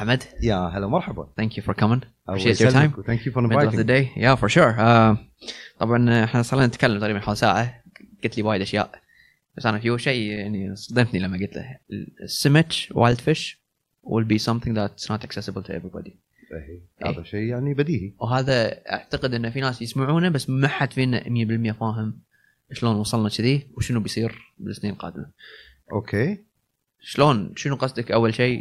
Ahmed, يا هلا مرحبا thank you for coming. Appreciate your time. thank you for Middle of the inviting day. Yeah, for sure. Uh, طبعا إحنا صار لنا نتكلم تقريبا حوالي ساعة قلت لي وايد أشياء بس أنا في شيء يعني صدمتني لما قلت له السمك وايلد فيش will be something that's not accessible to everybody. إيه، هذا شيء يعني بديهي وهذا أعتقد إن في ناس يسمعونه بس ما حد فينا 100% فاهم شلون وصلنا كذي وشنو بيصير بالسنين القادمة. okay شلون شنو قصدك أول شيء؟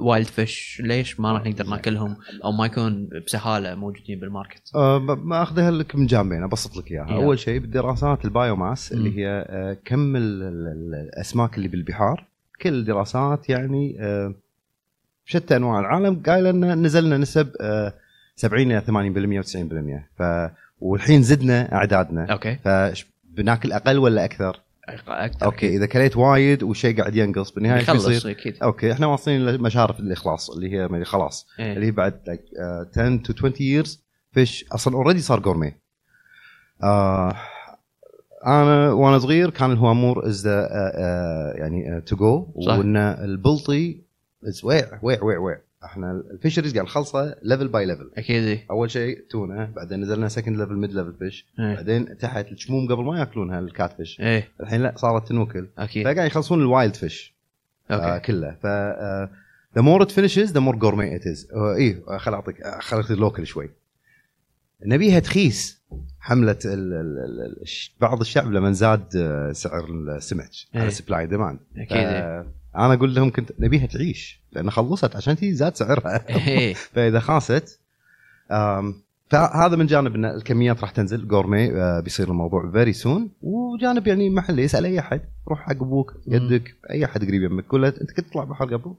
wild fish ليش ما راح نقدر ناكلهم؟ أو ما يكون بسهالة موجودين بالماركت؟ أه ما أخذها لك من جانبين أبسط لك إياها. أول شيء بالدراسات ال biomass. اللي هي أه كم ال- ال- ال- الأسماك اللي بالبحار. كل الدراسات يعني أه شتى أنواع. العالم قايله إن نزلنا نسب أه 70 إلى 80% و90% ف والحين زدنا أعدادنا. okay. فبناكل أقل ولا أكثر؟ أكثر okay إذا كليت وايد والشيء قاعد ينقص بالنهاية يخلص؟ أكيد okay إحنا واصلين لمشارف الاخلاص اللي هي ما- خلاص إيه. اللي هي بعد like, uh, 10 to 20 years fish أصلا already صار gourmet آه أنا وأنا صغير كان الهوامور is يعني to go. وإن البلطي ويع ويع ويع ويع إحنا ال fisheries قاعد نخلصه level by level أكيد. أول شيء تونة بعدين نزلنا second level mid level fish. بعدين تحت الشموم قبل ما ياكلونها ال catfish إيه الحين لا صارت تنوكل. أكيد. فقاعد يخلصون ال wild fish آه okay. كله. ف آه the more it finishes the more gourmet it is. آه إيه آه، خل أعطيك خل اعطيك local شوي. نبيها تخيس. حملة ال ال ال الش- بعض الشعب لما زاد آه، سعر السمك. على supply demand أكيد. أنا أقول لهم كنت نبيها تعيش لأن خلصت عشان تي زاد سعرها. إيه. فإذا خاست فهذا من جانب إن الكميات راح تنزل. gourmet آه، بيصير الموضوع very soon وجانب يعني محلي اسال أي أحد روح حق أبوك يدك أي أحد قريب يمك. قول أنت كنت تطلع بحر قبل؟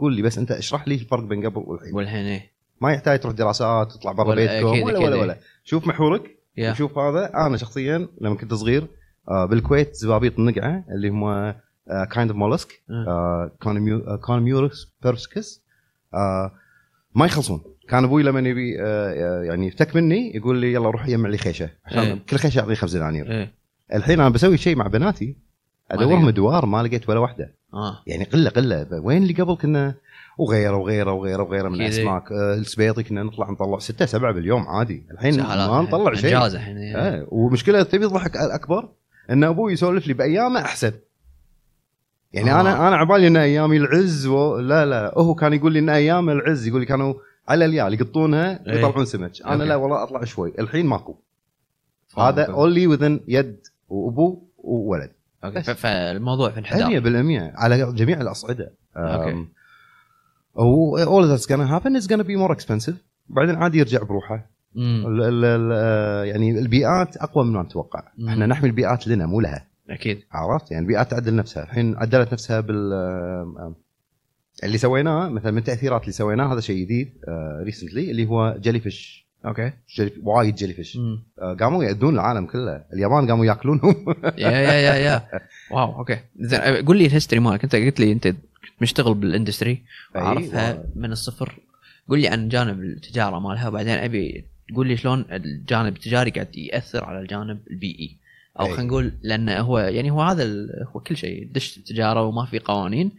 قول لي بس أنت اشرح لي الفرق بين قبل والحين. والحين إيه. ما يحتاج تروح دراسات تطلع برا ولا- بيتكم ولا أكيد ولا إيه. ولا. شوف محورك يا. وشوف هذا. أنا شخصيا لما كنت صغير آه، بالكويت زبابيط النقعة اللي هم kind of mollusk Conomurex persicus آه، ما يخلصون. كان أبوي لما يبي آه، يعني يفتك مني يقول لي يلا روح يجمع لي خيشة عشان إيه. كل خيشة أعطيه خمس دنانير. إيه. الحين أنا بسوي شيء مع بناتي أدورهم. ادوار ما لقيت ولا واحدة. آه. يعني قلة قلة. وين اللي قبل كنا وغيره وغيره وغيره وغيره من. الأسماك. آه، السبيطي كنا نطلع نطلع ستة سبعة باليوم عادي. الحين. ما نطلع شيء. إنجاز الحين إيه. آه، ومشكلة تبي تضحك الاكبر إن أبوي يسولف لي بأيامه أحسن. يعني آه. أنا أنا عبالي إن ايامي العز و... لا لا هو كان يقول لي إن أيام العز يقول لي كانوا على اليال يقطونها إيه. يطلعون سمك أنا okay. لا والله أطلع شوي الحين ماكو. هذا only within يد وأبو وولد okay بس. فالموضوع في انحدار 100% على جميع الأصعدة. و all that's gonna happen is gonna be more expensive بعدين عادي يرجع بروحه مم. ال ال ال آه، يعني البيئات أقوى مما نتوقع مم. إحنا نحمي البيئات لنا مو لها أكيد. عرفت؟ يعني البيئات تعدل نفسها. الحين عدلت نفسها بال آه، آه، اللي سويناه مثلا من التاثيرات اللي سويناه هذا شيء جديد recently اللي هو jellyfish okay. jelly وايد jellyfish. آه، قاموا يأذون العالم كله. اليابان قاموا يأكلونهم. يا يا يا يا. wow okay. زين أه، قول لي ال history مالك. أنت قلت لي أنت كنت مشتغل بال industry عارفها و- من الصفر. قول لي عن جانب التجارة مالها وبعدين أبي تقول لي شلون الجانب التجاري قاعد يأثر على الجانب البيئي. أو إيه. خلينا نقول لأن هو يعني هو هذا هو كل شيء دش تجارة وما في قوانين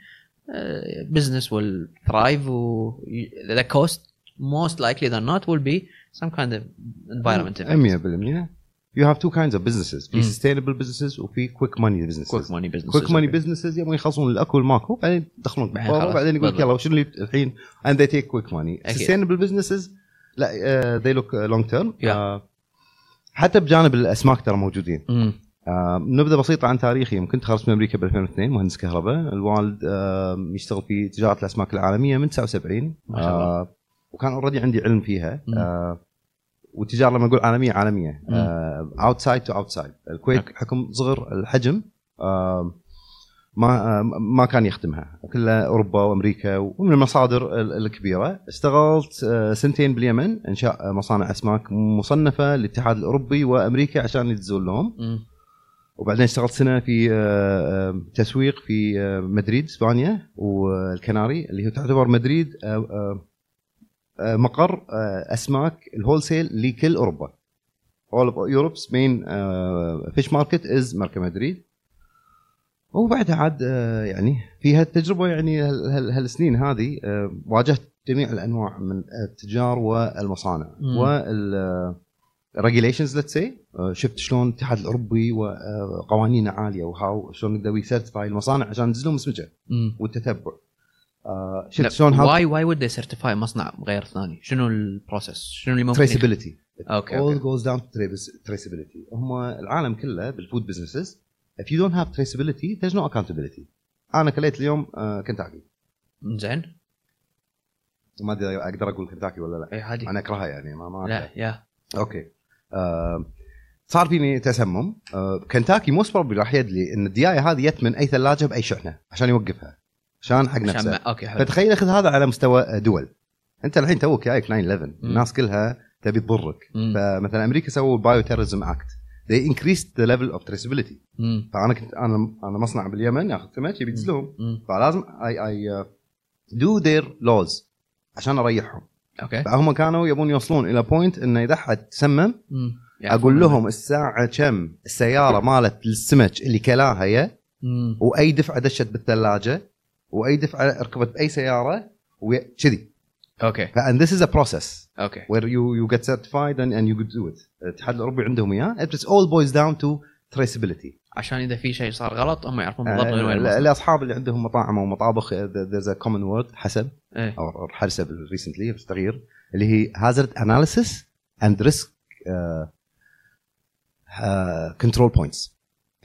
business will thrive و the cost most likely than not will be some kind of environment 100% you have two kinds of businesses في sustainable businesses وفي quick money businesses quick money businesses quick money businesses يبغون يخلصون الاكو والماكو بعدين يدخلون بعدين يقول لك يلا شنو الحين؟ and they take quick money sustainable businesses لا they look long term حتى بجانب الأسماك ترى موجودين. uh, نبذة بسيطة عن تاريخي. يوم كنت تخرجت من أمريكا ب 2002 مهندس كهرباء. الوالد uh, يشتغل في تجارة الأسماك العالمية من 79 ما شاء الله. uh, وكان already عندي علم فيها. uh, والتجارة لما أقول عالمية عالمية. مم. outside to outside الكويت okay. حكم صغر الحجم. آه، ما ما كان يخدمها كلها أوروبا وأمريكا ومن المصادر ال- الكبيرة اشتغلت آه، سنتين باليمن إنشاء مصانع أسماك مصنفة للاتحاد الأوروبي وأمريكا عشان يدزون لهم وبعدين اشتغلت سنة في آه، تسويق في آه، مدريد إسبانيا والكناري اللي هي تعتبر مدريد مقر أسماك ال wholesale لكل أوروبا. All of Europe's main uh, fish market is Mercamadrid. وبعدها عاد آه، يعني في هالتجربة يعني هال- هال- هالسنين هذه آه، واجهت جميع الأنواع من التجار والمصانع. وال regulations let's see شفت شلون الاتحاد الأوروبي وقوانينه عالية و how شلون نقدر ي certify المصانع عشان ينزلون مسمجه. والتتبع. آه، شفت شلون واي why would certify مصنع غير ثاني؟ شنو ال process شنو اللي ممكن traceability okay down to trace- traceability. هم العالم كله بال food businesses if you don't have traceability there's no accountability. أنا كليت اليوم آه، كنتاكي زين. ما أدري أقدر أقول كنتاكي ولا لا. اي عادي. أنا أكرهها يعني ما ما لا يا. okay. آه صار فيني تسمم. آه كنتاكي most probably راح يدلي إن الديايه هذه جت من أي ثلاجة بأي شحنة عشان يوقفها عشان حق عشان نفسه. ما- okay حلو. فتخيل أخذ هذا على مستوى دول. أنت الحين توك جايك 9 11 الناس كلها تبي تضرك. فمثلا أمريكا سووا ال bioterrorism act they increased the level of traceability. مم. فأنا كنت أنا أنا مصنع باليمن ياخذ سمك يبي يدزلهم مم. فلازم I I do their laws عشان أريحهم. okay. فهم كانوا يبون يوصلون إلى point إنه إذا حد تسمم مم. أقول لهم الساعة كم السيارة مالت السمك اللي كلاها يا مم. وأي دفعة دشت بالثلاجة؟ وأي دفعة ركبت بأي سيارة؟ وكذي okay ف and this is a process okay where you you get certified and, and you could do it. الاتحاد الأوروبي عندهم إياه. It all boils down to traceability. عشان إذا في شيء صار غلط هم يعرفون آه، بالضبط من وين. الاصحاب اللي عندهم مطاعم أو مطابخ there's a common word HACCP إيه. أو HACCP recently بس تغيير اللي هي hazard analysis and risk uh, uh, control points.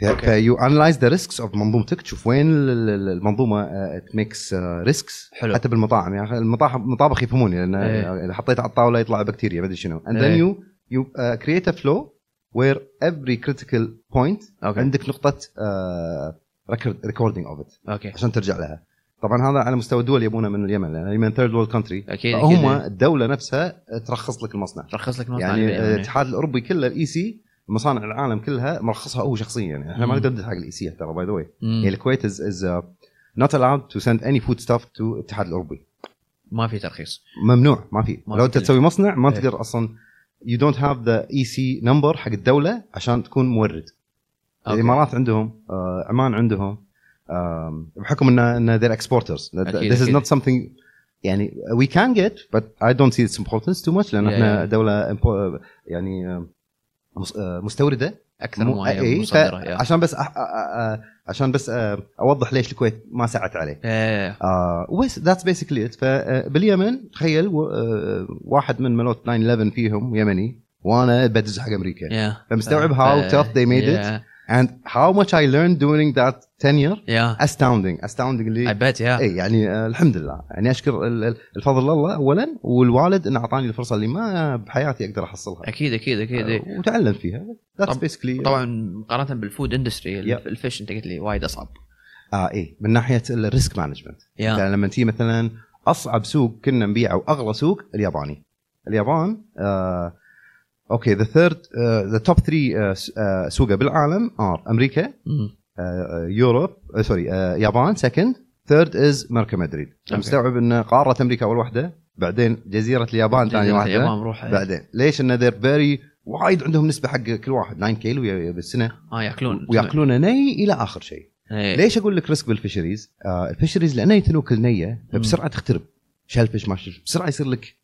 ف you analyze the risks of منظومتك تشوف وين ال- ال- المنظومة it makes risks حلو. حتى بالمطاعم. يعني المطابخ يفهموني لأن إيه. إذا حطيت على الطاولة يطلع بكتيريا ما أدري شنو. And then you you uh, create a flow where every critical point okay عندك نقطة of it okay عشان ترجع لها. طبعا هذا على مستوى الدول يبونه من اليمن لأن اليمن third world country أكيد هم أكيد. الدولة نفسها ترخص لك المصنع. رخص لك المصنع يعني. الاتحاد الأوروبي كله ال EC مصانع العالم كلها مرخصها هو شخصيا يعني إحنا ما. نقدر حق ال EC ترى by the way. يعني الكويت is is not allowed to send any food stuff to الاتحاد الأوروبي ما في ترخيص ممنوع ما في لو أنت. تسوي مصنع ما إيه. تقدر أصلا you don't have the EC number حق الدولة عشان تكون مورد okay. الإمارات عندهم آه، عمان عندهم آم، بحكم ان إن they're exporters أكيد، this is أكيد. not something يعني we can get but I don't see its importance too much لأن Yeah, إحنا yeah. دولة يعني آه، آه، مستوردة أكثر مو- ما هي إيه،. عشان بس أح- أ- عشان بس آه، أوضح ليش الكويت ما سعت عليه. إيه. آه وبس that's basically it ف باليمن تخيل آه، واحد من ملوت 9 11 فيهم يمني وأنا بدز حق أمريكا. yeah. فمستوعب ف- how tough they made it. yeah. And how much I learned during that tenure? yeah astounding. Astounding I'll bet yeah اي يعني آه، الحمد لله يعني أشكر ال- ال- الفضل الله اولا والوالد انه أعطاني الفرصة اللي ما بحياتي أقدر أحصلها. أكيد أكيد أكيد. آه، وتعلم فيها. that's basically طبعا مقارنة بال food industry Yep. ال fish أنت قلت لي وايد أصعب. آه اي من ناحية ال risk management yeah يعني لما تيجي مثلا أصعب سوق كنا نبيعه واغلى سوق الياباني. اليابان آه okay the third the top 3 سوقه بالعالم are أمريكا Europe sorry يابان second third is Mercamadrid مستوعب إن قارة أمريكا أول واحدة بعدين جزيرة اليابان ثاني واحدة اليابان روح بعدين. ليش إن they're very وايد عندهم نسبة حق كل واحد؟ 9 كيلو بالسنة. آه يأكلون. وياكلونه ني إلى آخر شيء. إيه. ليش أقول لك risk بال fisheries؟ آه ال fisheries لأنه يتنوك النيه فبسرعه تخترب. shellfish ما shellfish بسرعة يصير لك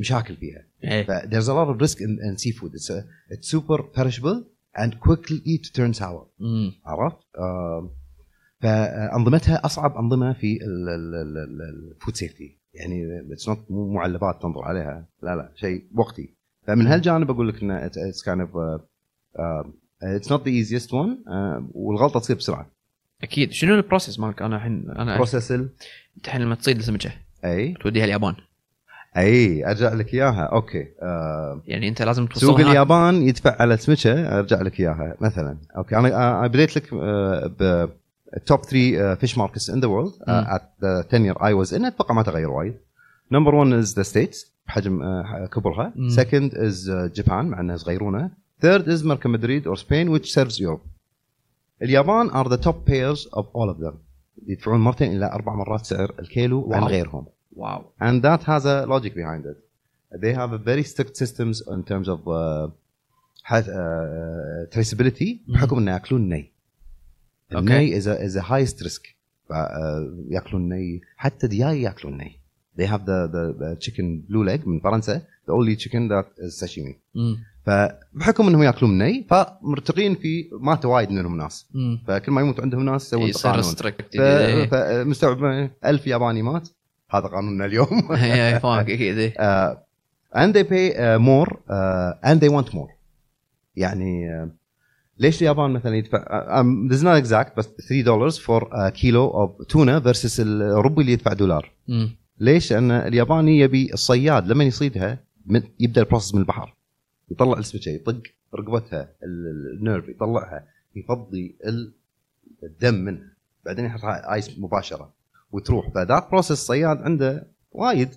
مشاكل فيها. ف there's a lot of risk in, in seafood. It's, a, it's super perishable and quickly to turn sour. مم. عرفت؟ آه فانظمتها أصعب أنظمة في ال food safety يعني it's not مو معلبات تنظر عليها. لا لا شيء وقتي. فمن هالجانب أقول لك إنه it's kind of it's not the easiest one والغلطة تصير بسرعة. أكيد. شنو ال process مالك؟ أنا الحين أنا process الحين لما تصيد السمكة. أي. توديها اليابان. أي أرجع لك إياها okay آه يعني أنت لازم توصلها سوق. اليابان يدفع على سمكه أرجع لك إياها مثلا okay أنا آه، بديت لك ب ال top 3 fish markets in the world. at the tenure I was in أتوقع ما تغير وايد number 1 is the States بحجم آه، كبرها. second is Japan مع إنها صغيرونة third is Mercamadrid or Spain which serves Europe اليابان are the top payers of all of them يدفعون مرتين إلى أربع مرات سعر الكيلو عن. غيرهم واو and that has a logic behind it. They have a very strict systems in terms of uh, uh, traceability. بحكم انه يأكلون ني. الني is is highest risk يأكلون ني. حتى دياي يأكلون ني. They have the the chicken blue leg من فرنسا. The only chicken that is sashimi. مم. فبحكم إنهم يأكلون ني فمرتقين في مات وايد منهم ناس. مم. فكل ما يموت عندهم ناس يسوون يصير قانون ستريكت ف- فمستوعب 1000 ياباني مات. هذا قانوننا اليوم فاهمك أكيد إيه. uh, and they pay uh, more uh, and they want more يعني ليش اليابان مثلا يدفع this is not exact بس 3 دولار a kilo of tuna versus الربي اللي يدفع دولار. ليش؟ لأن الياباني يبي الصياد لما يصيدها من يبدأ ال process من البحر يطلع السمكه يطق رقبتها ال- ال nerve يطلعها يفضي ال- الدم منها بعدين يحطها ice مباشرة وتروح. فذاك process الصياد عنده وايد.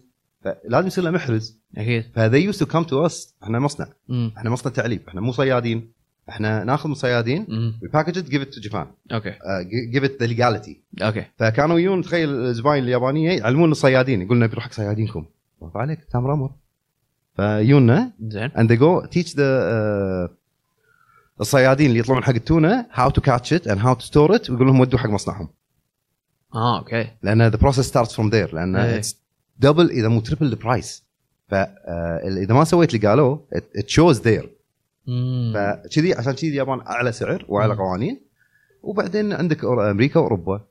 فلازم يصير له محرز. أكيد. ف they used to come to us إحنا مصنع. مم. إحنا مصنع تعليب إحنا مو صيادين. إحنا ناخذ من صيادين. give it to Japan. okay. give it the legality. okay. فكانوا يجون تخيل الزباين اليابانية يعلمون الصيادين. يقول نبي نروح حق صيادينكم. برافو عليك تامر أمر فيونا زين. Go teach the uh, الصيادين اللي يطلعون حق التونة how to catch it and how to store it. ويقول لهم ودوا حق مصنعهم. آه okay لأن the process starts from there لأن إيه. it's double إذا مو the price فاذا ما سويت اللي قالوه shows there مم. فكذي عشان كذي اليابان أعلى سعر وأعلى. قوانين وبعدين عندك أمريكا وأوروبا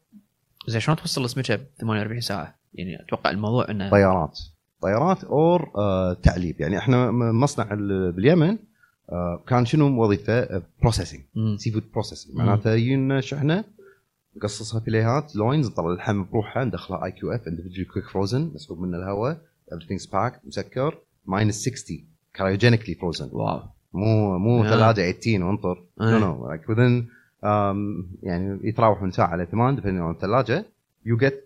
زين شلون توصل السمكه ب 48 ساعة؟ يعني أتوقع الموضوع إنه طيارات طيارات or آه تعليب يعني إحنا مصنع ال- باليمن آه كان شنو وظيفة processing. seafood processing. معناته يجينا شحنه نقصصها فيليهات loins نطلع اللحم بروحها ندخلها IQF individual quick frozen مسحوب من الهواء everything's packed مسكر minus 60 cryogenically frozen wow مو مو آه. ثلاجه 18 وانطر آه. no no like within um, يعني يتراوح من ساعة ل 8 depending on الثلاجة you get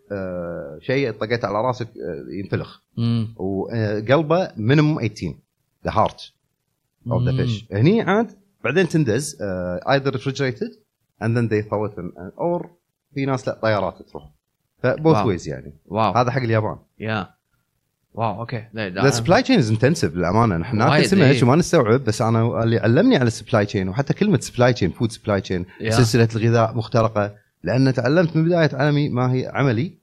شيء طقيت على راسك آه، ينفلخ. وقلبه minimum 18 the heart of the. fish هني عاد بعدين تندز either refrigerated and then they thaw or في ناس لا طيارات تروح. ف both. ways يعني. wow. هذا حق اليابان. yeah wow okay لا- لا، the supply chain is intensive للأمانة. نحن ناكل سمك إيه. وما نستوعب بس أنا اللي علمني على ال supply chain وحتى كلمة supply chain food supply chain. سلسلة الغذاء مخترقة. لأن تعلمت من بداية عالمي ما هي عملي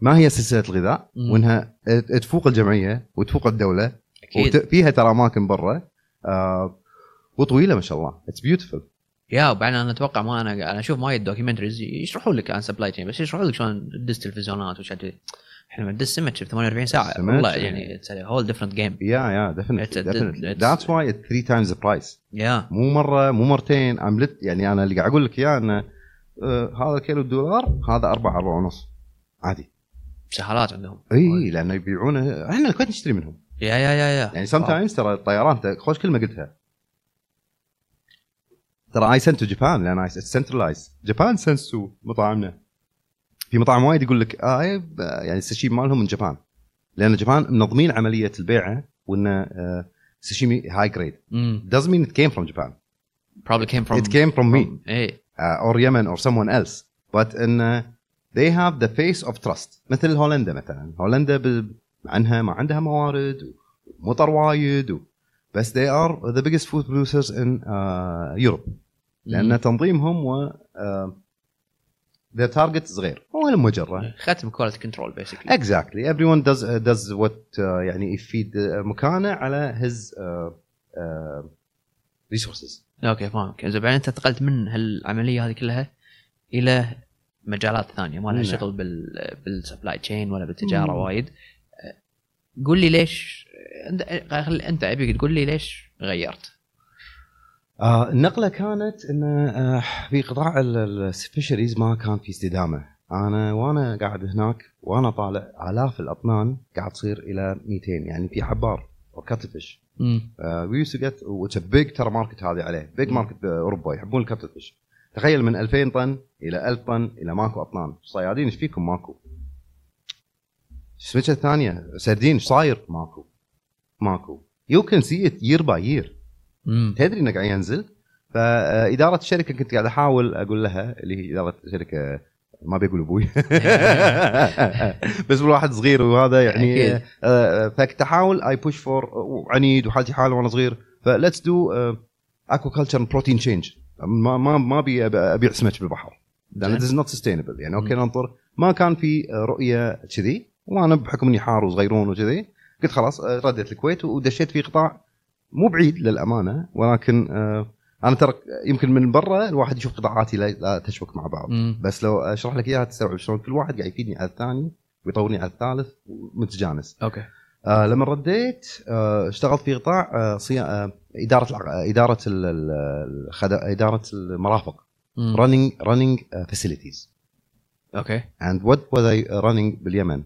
ما هي سلسلة الغذاء مم. وإنها تفوق الجمعية وتفوق الدولة. أكيد. وفيها ترى أماكن برا. آه وطويلة ما شاء الله. it's beautiful yeah وبعدين أنا أتوقع ما أنا أنا أشوف وايد documentaries يشرحون لك عن supply chain بس يشرحون لك شلون تدز تلفزيونات وش إحنا بندز سمك ب 48 ساعة. سمك، والله. يعني whole different game yeah yeah definitely that's why 3 times the price yeah مو مرة مو مرتين. عملت يعني أنا اللي قاعد أقول لك إياه انه آه هذا كيلو دولار هذا 4 4 ونص. عادي. سهالات عندهم. إي لأنه يبيعونه إحنا الكويت نشتري منهم. yeah yeah yeah yeah يعني sometimes ترى الطيران خوش كلمة قلتها. ترى I sent to Japan لأن I centralize Japan sends to مطاعمنا. في مطاعم وايد يقول لك إيه، ب- يعني ال sashimi مالهم من Japan لأن Japan منظمين عملية البيعه وإنه آه، sashimi high grade doesn't mean it came from Japan. Probably came from it came from me. إيه uh, or Yemen or someone else. But in uh, they have the face of trust. مثل هولندا مثلا. هولندا ب... عنها ما عندها موارد ومطر وايد و... بس they are the biggest food producers in uh, Europe. لأن مم. تنظيمهم و their target صغير هو مجرد ختم quality control basically exactly. Everyone does uh, does what uh, يعني يفيد مكانه على his uh, uh, resources. أوكي فاهمك اذا بعدين أنت انتقلت من هالعملية هذه كلها إلى مجالات ثانية. ما لها نعم. شغل بال بال supply chain ولا بالتجارة. وايد. أه، قول لي ليش أنت ابيك تقول لي ليش غيرت؟ آه النقلة كانت إن آه في قطاع ال fisheries ما كان في استدامة. أنا وأنا قاعد هناك وأنا طالع آلاف الأطنان قاعد تصير إلى 200 يعني في حبار و cuttlefish we used to get what's big ترى market هذه عليه big. market بأوروبا يحبون ال cuttlefish تخيل من 2000 طن إلى 1000 طن إلى ماكو أطنان. صيادين إيش فيكم ماكو؟ السمكه الثانية؟ سردين إيش صاير؟ ماكو. ماكو. you can see it year by year تدري إنه قاعد ينزل؟ فإدارة الشركة كنت قاعد أحاول أقول لها اللي هي إدارة شركة ما بيقول أبوي. بس الواحد صغير وهذا يعني فكنت احاول I push for عنيد وحالتي حاله وأنا صغير. ف let's do aquaculture protein change ما ما ما أبي أبيع سمك بالبحر. لأن is not sustainable. يعني أوكي. ننطر ما كان في رؤية كذي وأنا بحكم إني حار وصغيرون وكذي قلت خلاص آه، رديت الكويت ودشيت في قطاع مو بعيد للأمانة ولكن آه، أنا ترى يمكن من برا الواحد يشوف قطاعاتي لا, تشبك مع بعض. مم. بس لو أشرح لك إياها تستوعب شلون كل واحد قاعد يفيدني على الثاني ويطورني على الثالث ومتجانس. أوكي. آه لما رديت آه اشتغلت في قطاع آه صيا... آه إدارة الع... إدارة ال... ال... الخد... إدارة المرافق. running uh, facilities. أوكي. And what were they running باليمن؟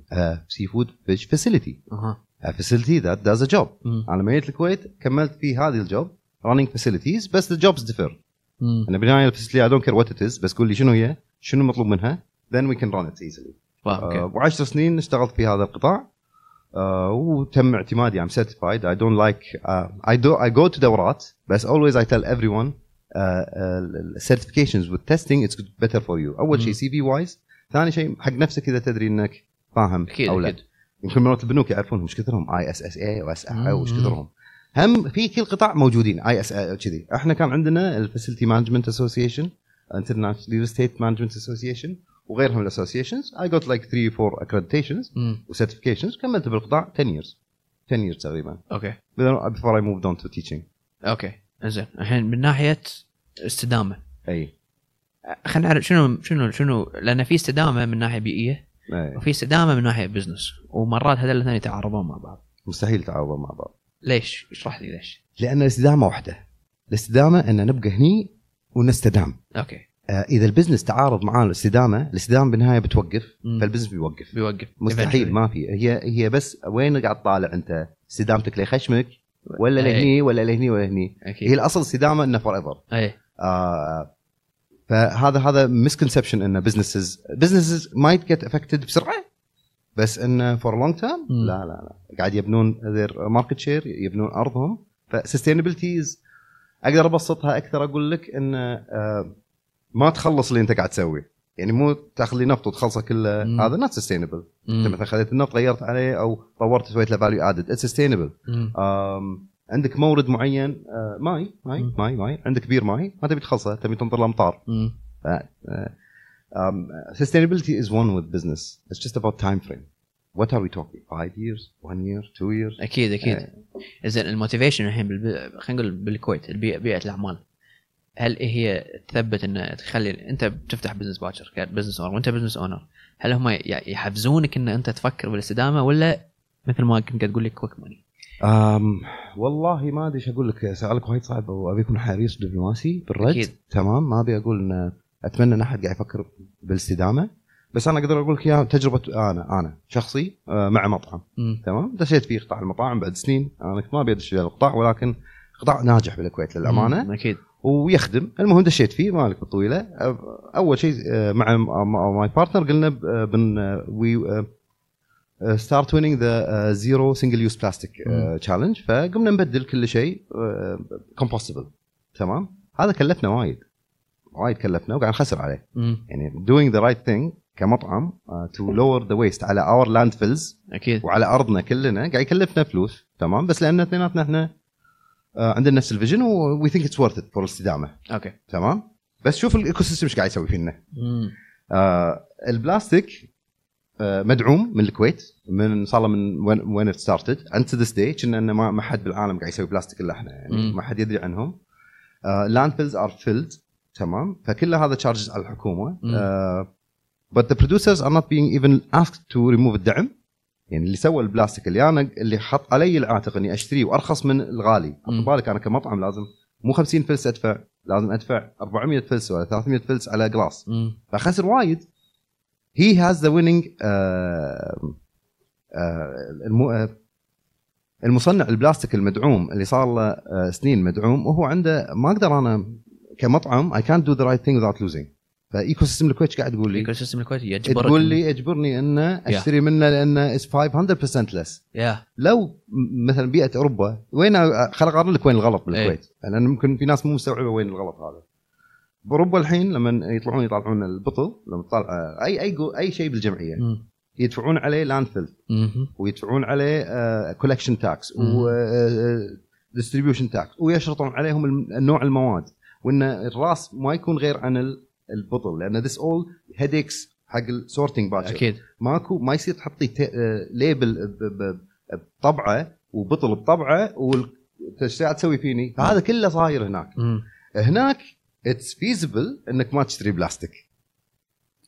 seafood fish facility. أها. A facility that does a job. مم. أنا لما جيت الكويت كملت في هذه ال job running facilities بس the jobs differ. مم. أنا بالنهايه ال facility I don't care what it is بس قول لي شنو هي؟ شنو المطلوب منها؟ Run it easily. wow، أوكي آه، وعشر سنين اشتغلت في هذا القطاع. آه، وتم اعتمادي certified. I don't like uh, I do I go to دورات بس tell everyone uh, uh, certifications with testing it's better for you. أول شيء. سي في وايز ثاني شيء حق نفسك إذا تدري إنك فاهم أكيد أو لا. يمكن مرات البنوك يعرفون وش كثرهم. اي اس اس اي واس اي. وش كثرهم. هم في كل قطاع موجودين. اي اس كذي إحنا كان عندنا الفاسيلتي مانجمنت اسوسيشن انترناشونال ريل ستيت مانجمنت اسوسيشن وغيرها من الاسوسيشنز اي جوت لايك 3 4 accreditations مم. وسيرتيفيكيشنز كملت بالقطاع 10 years. 10 years تقريبا. أوكي. Before I moved on to teaching. أوكي. زين الحين من ناحية استدامة. أي. خلينا نعرف شنو شنو شنو لأن في استدامة من ناحية بيئية. أي. وفي استدامة من ناحية business ومرات هذول الاثنين يتعارضون مع بعض. مستحيل تعارض مع بعض. ليش؟ اشرح لي ليش؟ لأن الاستدامة واحدة. الاستدامة إن نبقى هني ونستدام. أوكي. آه، إذا ال business تعارض مع الاستدامة الاستدامة بالنهاية بتوقف مم. فال business بيوقف. بيوقف. مستحيل. ما في. هي هي بس وين قاعد طالع أنت؟ استدامتك ليخشمك ولا أي. لهني ولا لهني ولا لهني. هي الأصل استدامة انه forever اي آه فهذا هذا misconception ان businesses businesses might get affected بسرعة بس إنه for long term. لا لا لا قاعد يبنون their market share يبنون أرضهم ف sustainability أقدر أبسطها أكثر أقول لك انه آه ما تخلص اللي أنت قاعد تسويه يعني مو تأخذ لي نفط وتخلصه كله. هذا not sustainable إنت. مثلا خذيت النفط غيرت عليه أو طورت سويت له value add it's sustainable. عندك مورد معين آه، ماي ماي. ماي ماي عندك بير ماي ما تبي تخلصه تبي تنطر الأمطار sustainability is one with business. It's just about time frame. What are we talking? Five years, one year, two years? أكيد أكيد آه. زين ال motivation الحين بالب... خلينا نقول بالكويت بيئة الأعمال هل هي تثبت ان تخلي أنت بتفتح business باكر ك business owner وأنت business owner هل هم يحفزونك إن أنت تفكر بالاستدامة ولا مثل ما كنت قاعد تقول لي quick money um, والله ما أدري إيش أقول لك سؤالك وايد صعب وأبي اكون حريص دبلوماسي بالرد أكيد. تمام ما أبي أقول إن أتمنى إن أحد قاعد يفكر بالاستدامة بس أنا أقدر أقول لك إياها تجربة أنا أنا شخصي آه، مع مطعم مم. تمام دشيت في قطاع المطاعم بعد سنين أنا كنت ما أبي أدش في القطاع ولكن قطاع ناجح بالكويت للأمانة مم. أكيد ويخدم المهم دشيت فيه مالك بالطويله أول شيء آه، مع my partner قلنا آه، when we start winning the zero single use plastic. challenge فقمنا نبدل كل شيء compostable تمام؟ هذا كلفنا وايد. وايد كلفنا وقاعد نخسر عليه. مم. يعني doing the right thing كمطعم to lower the waste على our landfills أكيد. وعلى أرضنا كلنا قاعد يكلفنا فلوس. تمام؟ بس لأن اثنيناتنا إحنا آه، عندنا نفس ال vision we think it's worth for الاستدامه أوكي. تمام؟ بس شوف ال ecosystem إيش قاعد يسوي فينا. آه البلاستيك آه مدعوم من الكويت من صار له من وين when started until this day كنا إنه ما حد بالعالم قاعد يسوي بلاستيك إلا إحنا يعني. ما حد يدري عنهم landfills are filled تمام فكل هذا charges على الحكومة. آه but the producers are not being even asked to remove الدعم يعني اللي سوى البلاستيك اللي أنا اللي حط علي العاتق إني أشتريه وأرخص من الغالي. حط بالك أنا كمطعم لازم مو 50 فلس أدفع لازم أدفع 400 فلس ولا 300 فلس على glass. فخسر وايد he has the winning المصنع البلاستيك المدعوم اللي صار له آه، سنين مدعوم وهو عنده ما أقدر أنا كمطعم اي كانت دو ذا رايت ثينج without losing. ف ecosystem الكويت قاعد تقول لي؟ ال ecosystem الكويتي يجبرك. تقول لي اجبرني إن أشتري منه لأنه is 500% less لو مثلا بيئة أوروبا وين خل أقارن لك وين الغلط بالكويت. لأن ممكن في ناس مو مستوعبة وين الغلط هذا. بأوروبا الحين لما يطلعون يطلعون البطل لما تطلع اي أي جو- أي شيء بالجمعية مم. يدفعون عليه landfill. ويدفعون عليه collection tax مم. و distribution tax ويشرطون عليهم نوع المواد وإن الرأس ما يكون غير عن ال- البطل لأن this all headaches حق ال sorting باكر أكيد ماكو ما يصير تحطي آه، label ب- بطبعه وبطل بطبعه قاعد تسوي فيني؟ فهذا كله صاير هناك مم. هناك it's feasible إنك ما تشتري بلاستيك.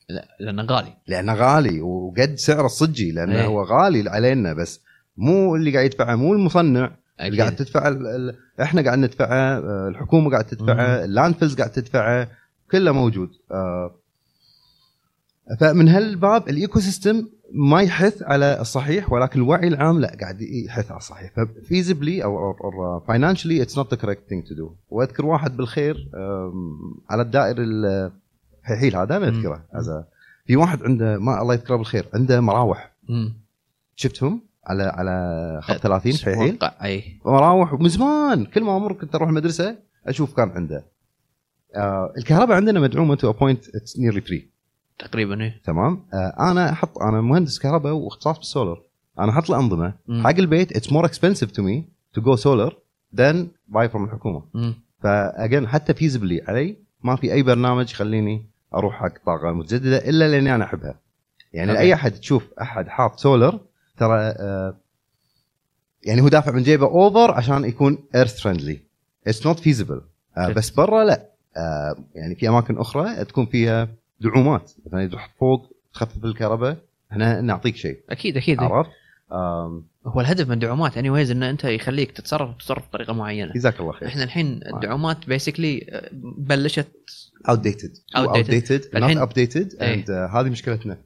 لا لأنه غالي. لأنه غالي وقد سعره الصجي لأنه إيه. هو غالي علينا بس مو اللي قاعد يدفعه مو المصنع. اللي قاعد تدفعه ال- ال- إحنا قاعد ندفعه آه، الحكومة قاعد تدفعه ال landfills قاعد تدفعه كله موجود. آه، فمن هالباب ال ecosystem ما يحث على الصحيح ولكن الوعي العام لا قاعد يحث على الصحيح. ف feasibly أو financially it's not the correct thing to do وأذكر واحد بالخير على الدائر ال- حيحيل هذا دائما أذكره. في واحد عنده ما الله يذكره بالخير عنده مراوح. شفتهم؟ على على خط 30 حيحيل أتوقع أي. مراوح من زمان كل ما أمر كنت أروح المدرسة أشوف كان عنده. آه الكهرباء عندنا مدعومة to point it's nearly free تقريبا اي تمام آه أنا أحط أنا مهندس كهرباء واختصاص بالسولر أنا أحط له انظمه. حق البيت it's more expensive to me to go solar than buy from الحكومة. ف again حتى feasibly علي ما في أي برنامج يخليني أروح حق طاقة متجددة إلا لأني أنا أحبها يعني okay. أي أحد تشوف أحد حاط سولر ترى آه يعني هو دافع من جيبه over عشان يكون earth friendly it's not feasible. بس برا لا آه يعني في أماكن أخرى تكون فيها دعومات. مثلا اذا تحط فوق تخفف الكهرباء. هنا نعطيك شيء. أكيد أكيد. عرفت؟ هو الهدف من الدعومات اني ويز انه أنت يخليك تتصرف تصرف بطريقة معينة. جزاك الله خير. إحنا الحين الدعومات basically بلشت outdated. Outdated. outdated. Not الحين- updated إيه. and uh, هذه مشكلتنا.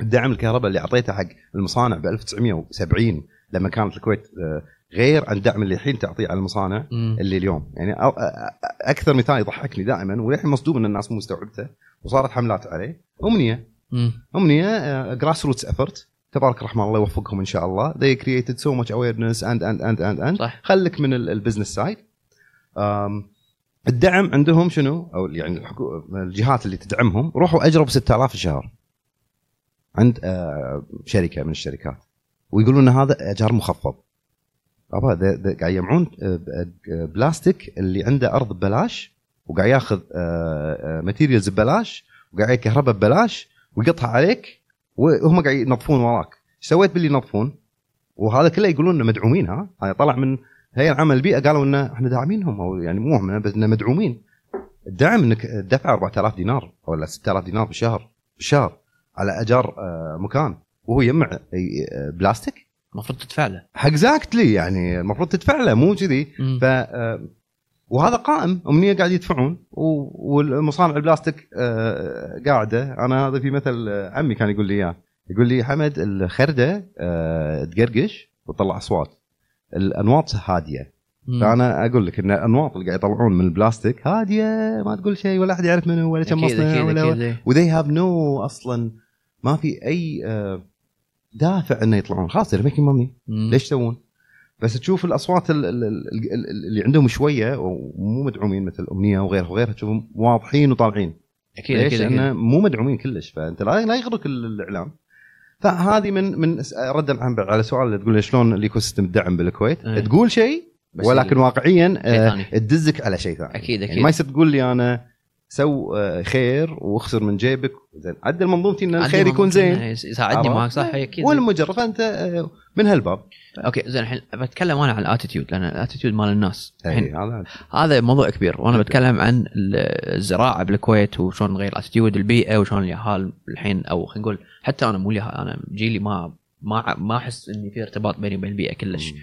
الدعم الكهرباء اللي أعطيته حق المصانع ب 1970 لما كانت الكويت آه، غير عن الدعم اللي الحين تعطيه على المصانع مم. اللي اليوم. يعني أكثر مثال يضحكني دائما وللحين مصدوم إن الناس مو مستوعبته وصارت حملات عليه أمنية. مم. أمنية grassroots effort تبارك الرحمن الله يوفقهم إن شاء الله. They created so much awareness and and and and and صح. خليك من ال business side الدعم عندهم شنو؟ أو يعني. الجهات اللي تدعمهم روحوا أجروا ب 6000 الشهر. عند آه، شركة من الشركات. ويقولون إن هذا اجار مخفض. قاعد يجمعون آه، آه، بلاستيك اللي عنده أرض ببلاش وقاعد ياخذ materials ببلاش وقاعد كهرباء ببلاش ويقطها عليك وهم قاعد ينظفون وراك. إيش سويت باللي ينظفون؟ وهذا كله يقولون إنه مدعومين ها؟ هذا طلع من هيئه العمل البيئه قالوا إنه إحنا داعمينهم أو يعني مو هم بس إنه مدعومين. الدعم إنك دفع 4000 دينار ولا 6000 دينار بالشهر بالشهر على أجار آه، مكان وهو يجمع آه، بلاستيك المفروض تدفع له exactly يعني المفروض تدفع له مو كذي. ف آه، وهذا قائم أمنية قاعد يدفعون والمصانع البلاستيك آه، قاعدة. أنا هذا في مثل آه، عمي كان يقول لي إياه. يقول لي حمد الخردة تقرقش وتطلع أصوات. الأنواط هادية. فأنا أقول لك إن الأنواط اللي قاعد يطلعون من البلاستيك هادية ما تقول شيء ولا أحد يعرف منه ولا كم مصنع ولا. و they have no أصلا ما في أي دافع إنه يطلعون خلاص money مم. ليش يسوون؟ بس تشوف الأصوات ال- ال- ال- ال- اللي عندهم شوية ومو مدعومين مثل أمنية وغيرها وغيرها تشوفهم واضحين وطالعين أكيد ليش؟ أكيد لأنه مو مدعومين كلش فأنت لا يغرك ال- الإعلام فهذه من من ردا على سؤال اللي تقول شلون ال ecosystem الدعم بالكويت إيه. تقول شيء ولكن واقعيا آه،. تدزك على شيء ثاني أكيد يعني أكيد ما يصير تقول لي أنا سو آه، خير واخسر من جيبك. زين عدل منظومتي ان الخير يكون زين. يساعدني عرفت؟ معك صح؟ أكيد. والمجرد فأنت آه، من هالباب. okay زين الحين بتكلم أنا عن ال attitude لأن ال attitude مال الناس. إيه، الحين هذا موضوع كبير. وأنا بتكلم عن ال- الزراعة بالكويت وشلون نغير ال attitude البيئة وشلون اليهال الحين أو خلينا نقول حتى أنا مو اليهال أنا جيلي ما ما ما أحس إني في ارتباط بيني وبين البيئة كلش.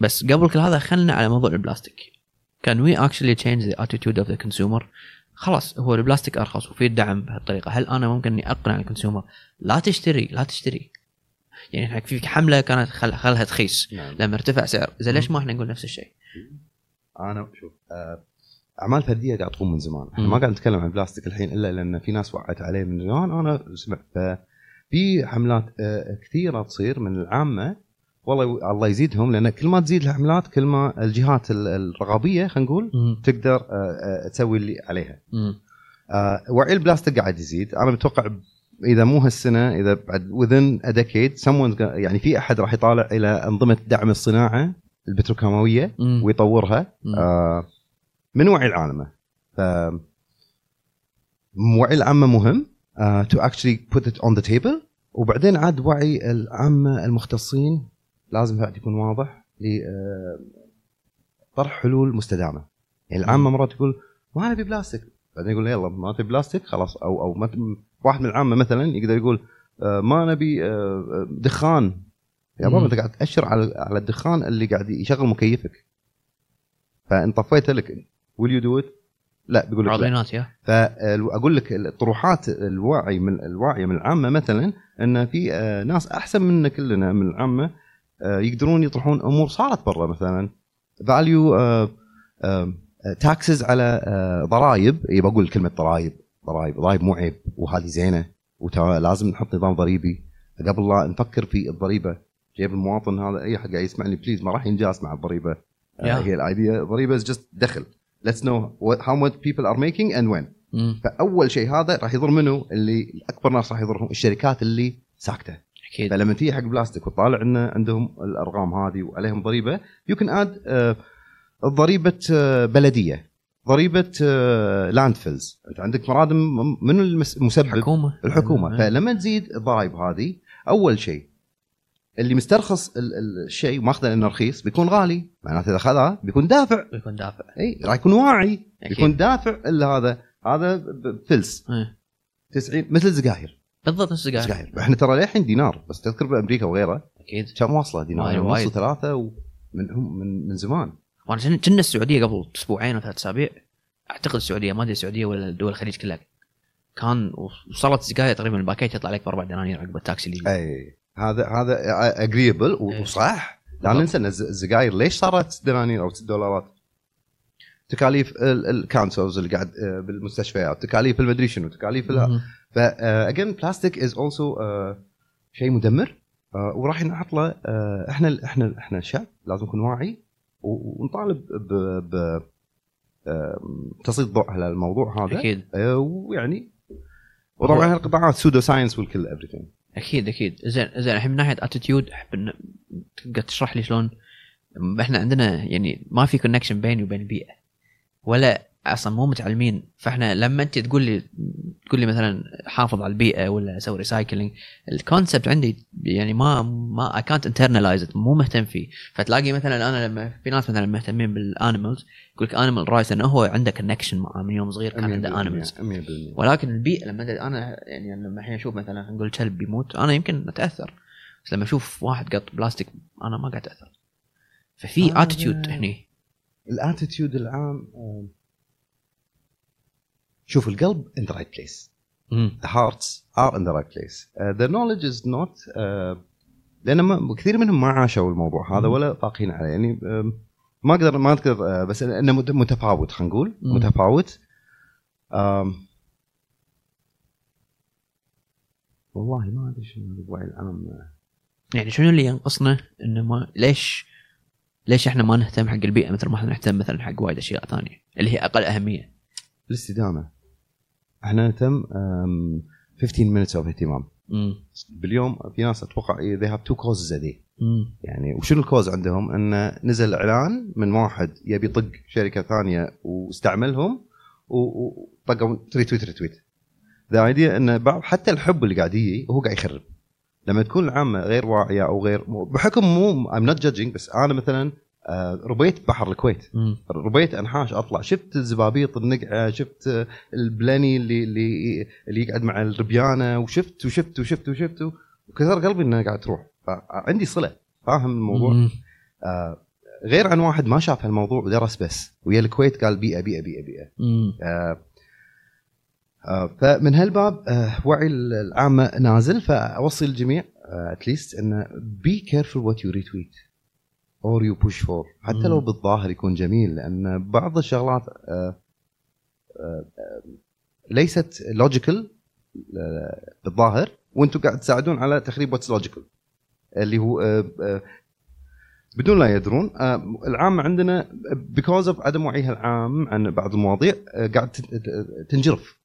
بس قبل كل هذا خلنا على موضوع البلاستيك. كان we actually change the attitude of the consumer خلاص هو البلاستيك أرخص وفي الدعم بهالطريقة. هل أنا ممكن إني أقنع ال consumer؟ لا تشتري لا تشتري. يعني في حملة كانت خل خلها تخيس نعم. لما ارتفع سعر زين ليش ما إحنا نقول نفس الشيء؟ أنا شوف آه، أعمال فردية قاعد تقوم من زمان. إحنا. ما قاعد نتكلم عن البلاستيك الحين إلا لأن في ناس وعت عليه من زمان. أنا سمعت ففي حملات آه، كثيرة تصير من العامة والله الله يزيدهم لأن كل ما تزيد الحملات كل ما الجهات ال- الرقابيه خلينا نقول تقدر آه، آه، تسوي اللي عليها. آه، وعي البلاستيك قاعد يزيد أنا متوقع إذا مو هالسنة إذا بعد decade someone يعني في أحد راح يطالع إلى أنظمة دعم الصناعة البتروكيماوية. ويطورها. آه، من وعي العالم ف وعي العامة مهم to actually put it on the table وبعدين عاد وعي العامة المختصين لازم بعد يكون واضح ل آه، طرح حلول مستدامة. يعني العامة مرات تقول ما نبي بلاستيك. بعدين يقول يلا ما تبي بلاستيك خلاص. أو أو واحد من العامة مثلا يقدر يقول آه، ما نبي آه، دخان. يا بابا أنت قاعد تأشر على على الدخان اللي قاعد يشغل مكيفك. فان طفيته لك. ويل يو دو ات لا بيقول لك لا. عضينات يا فأقول لك الطروحات الوعي من الواعيه من العامة مثلا إن في ناس أحسن منا كلنا من العامة يقدرون يطرحون أمور صارت برا مثلا. فاليو تاكسز على آه، ضرائب. يبى أقول كلمة ضرائب ضرائب ضرائب مو عيب وهذه زينة. ولازم نحط نظام ضريبي. قبل لا نفكر في الضريبة جيب المواطن هذا أي حد قاعد يسمعني بليز ما راح ينجاز مع الضريبة. Yeah. هي الايديا الضريبه از جست دخل. Let's know what, how much people are making and when. مم. فأول شيء هذا راح يضر منه اللي أكبر ناس راح يضرهم الشركات اللي ساكتة. أكيد. فلما تيجي حق بلاستيك وتطالع ان عندهم الأرقام هذه وعليهم ضريبة you can add ضريبة آه، بلدية ضريبة landfills أنت عندك مرادم من المس- المسبب الحكومة. الحكومة. مم. فلما تزيد الضرائب هذه أول شيء اللي مسترخص ال- ال- الشيء وماخذه لأنه رخيص بيكون غالي. معناته إذا خذها بيكون دافع. بيكون دافع. إي راح يكون واعي. أكيد. يكون دافع إلا هذا هذا فلس إيه. 90 مثل السجاير بالضبط نفس السجاير سجاير إحنا ترى للحين دينار بس تذكر بأمريكا وغيرها أكيد كم واصلة دينار ونص. وثلاثه ومن من من زمان وأنا كنا- السعودية قبل أسبوعين أو ثلاث أسابيع أعتقد السعودية ما أدري السعودية ولا دول الخليج كلها كان وصلت سجاير تقريبا الباكيت يطلع عليك بأربع دنانير عقب ال tax اللي إي هذا هذا agreeable. وصح لا. ننسى إن السجاير ليش صارت 6 دنانير أو 6 دولارات؟ تكاليف ال cancers اللي قاعد آه، بالمستشفيات تكاليف المدري شنو تكاليف. ف again بلاستيك is also شيء مدمر. آه، وراح نحط له آه، إحنا إحنا إحنا شعب لازم نكون واعي ونطالب ب ب آه، تسليط الضوء على الموضوع هذا. أكيد. ويعني وطبعا هالقطاعات pseudo science والكل everything. أكيد أكيد. زين زين الحين من ناحية attitude أحب تقدر تشرح لي شلون؟ إحنا عندنا يعني ما في connection بيني وبين البيئة. ولا أصلا مو متعلمين. فإحنا لما أنت تقول لي تقول لي مثلا حافظ على البيئة ولا سوي recycling ال concept عندي يعني ما ما اي كانت انترنلايز مو مهتم فيه. فتلاقي مثلا أنا لما في ناس مثلا مهتمين بال animals يقول لك animal rights إنه هو عنده connection معاه من يوم صغير كان عنده animals 100% ولكن البيئة لما أنا يعني لما الحين أشوف مثلا نقول كلب بيموت أنا يمكن أتأثر. بس لما أشوف واحد قط بلاستيك أنا ما قاعد أتأثر. ففي attitude هني. ال attitude العام آم، شوف القلب in the right place. the hearts are in the right place. Uh, the knowledge is not uh, لأن ما كثير منهم ما عاشوا الموضوع هذا. ولا طاقين عليه. يعني آم، ما أقدر ما أذكر آه، بس أنه مت- متفاوت خلينا نقول. متفاوت. آم، والله ما أدري شنو الوعي العام. يعني شنو اللي ينقصنا إنه ما ليش ليش إحنا ما نهتم حق البيئة مثل ما إحنا نهتم مثلا حق وايد أشياء ثانية اللي هي أقل أهمية؟ الاستدامة. إحنا نهتم آم، 15 minutes of اهتمام امم باليوم في ناس أتوقع they have two causes a day يعني وشنو الكوز عندهم؟ انه نزل إعلان من واحد يبي يطق شركة ثانية واستعملهم وطقوا retweet retweet. The idea انه بعض حتى الحب اللي قاعد يجي هو قاعد يخرب. لما تكون العامة غير واعية أو غير بحكم مو I'm not judging بس أنا مثلا ربيت بحر الكويت. ربيت أنحاش أطلع. شفت الزبابيط النقعة شفت آه، البلاني اللي اللي اللي يقعد مع الربيانة وشفت وشفت وشفت وشفت وكثر قلبي انها قاعد تروح. فعندي صلة. فاهم الموضوع. آه غير عن واحد ما شاف هالموضوع ودرس بس. ويا الكويت قال بيئه بيئه بيئه بيئة. آه آه فمن هالباب آه وعي العامة نازل. فأوصي الجميع at least إنه be careful what you retweet or you push for حتى مم. لو بالظاهر يكون جميل لأن بعض الشغلات آه آه آه ليست logical بالظاهر وأنتم قاعد تساعدون على تخريب what's logical اللي هو بدون لا يدرون العامة عندنا because of عدم وعيها العام عن بعض المواضيع قاعد تنجرف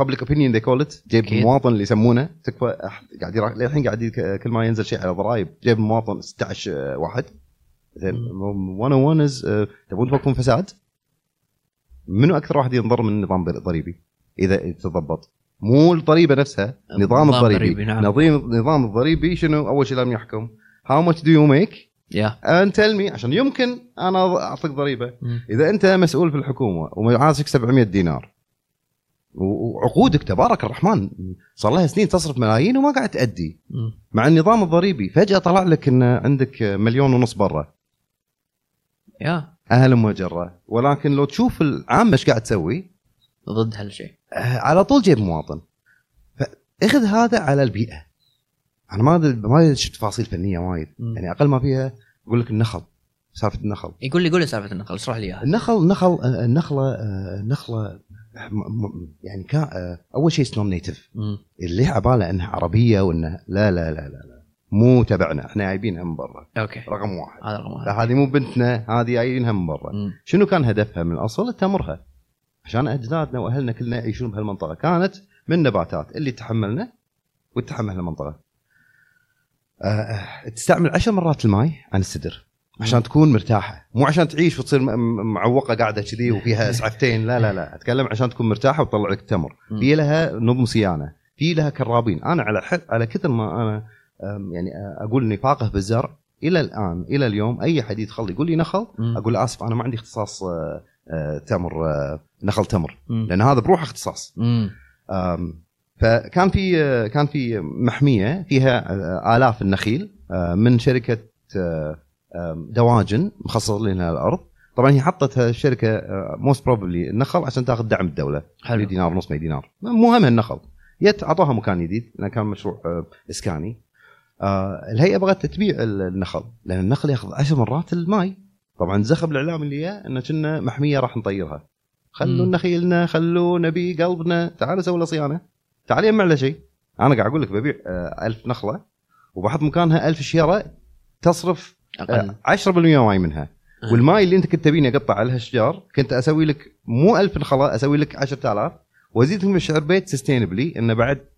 public opinion they call it جيب أكيد. المواطن اللي يسمونه تكفى قاعد يرا- للحين قاعد كل ما ينزل شيء على ضرائب جيب المواطن 16 واحد زين. 101 is تبون توقفون فساد منو أكثر واحد ينضر من النظام الضريبي؟ إذا تضبط. مو الضريبة نفسها نظام النظام الضريبي نعم. نظام نظام الضريبي شنو؟ أول شيء لازم يحكم. how much do you make and tell me عشان يمكن أنا أعطيك ضريبة. إذا أنت مسؤول في الحكومة ومعاشك 700 دينار وعقودك تبارك الرحمن صار لها سنين تصرف ملايين وما قاعد تأدي. مع النظام الضريبي فجأة طلع لك إن عندك مليون ونص برا. Yeah. أهلا وجره ولكن لو تشوف العامه إيش قاعد تسوي؟ ضد هالشيء. آه، على طول جيب مواطن. فاخذ هذا على البيئة. أنا ما أدري- ما أدري تفاصيل فنية وايد. يعني أقل ما فيها يقول لك النخل سالفة النخل. يقول لي قول لي سالفة النقل اشرح لي إياها. النخل نخل آه، النخله آه، النخله م- م- يعني آه، أول شيء it's non-native. اللي عبالة إنها عربية وانها لا لا لا لا, لا. مو تبعنا إحنا جايبينها من برا. أوكي. رقم واحد. هذا رقم واحد. هذه مو بنتنا هذه جايبينها من برا. شنو كان هدفها من الأصل؟ تمرها عشان أجدادنا وأهلنا كلنا يعيشون بهالمنطقة. كانت من نباتات اللي تحملنا وتحمل المنطقة. آه، تستعمل عشر مرات الماء عن السدر عشان تكون مرتاحة. مو عشان تعيش وتصير معوقة قاعدة كذي وفيها اسعفتين لا لا لا. أتكلم عشان تكون مرتاحة وتطلع لك تمر مم. في لها نظم صيانة. في لها كرابين. أنا على حد على كثر ما أنا يعني أقول اني فاقه بالزرع. إلى الآن إلى اليوم أي حد يدخل يقول لي نخل. أقول له آسف أنا ما عندي اختصاص تمر نخل تمر. لأن هذا بروحه اختصاص. فكان في كان في محمية فيها آلاف النخيل من شركة دواجن مخصص لنا الأرض. طبعا هي حطت الشركة most probably النخل عشان تاخذ دعم الدولة. حلو. دينار ونص دينار. مو هم النخل. يت أعطوها مكان جديد لأنه كان مشروع إسكاني. الهيئة بغت تبيع ال- النخل لأن النخل ياخذ عشر مرات الماي. طبعا الزخم الاعلامي اللي جاء إنه كنا محمية راح نطيرها. خلوا. نخيلنا خلوا نبي قلبنا. تعالوا سووا له صيانة. تعال يمع له شيء. أنا قاعد أقول لك ببيع آه، ألف نخلة وبحط مكانها ألف شيره تصرف آه، 10% ماي منها. آه. والماي اللي أنت كنت تبيني أقطع على هالاشجار كنت أسوي لك مو 1000 نخلة أسوي لك 10000 وازيد لهم الشير but sustainably إنه بعد آه،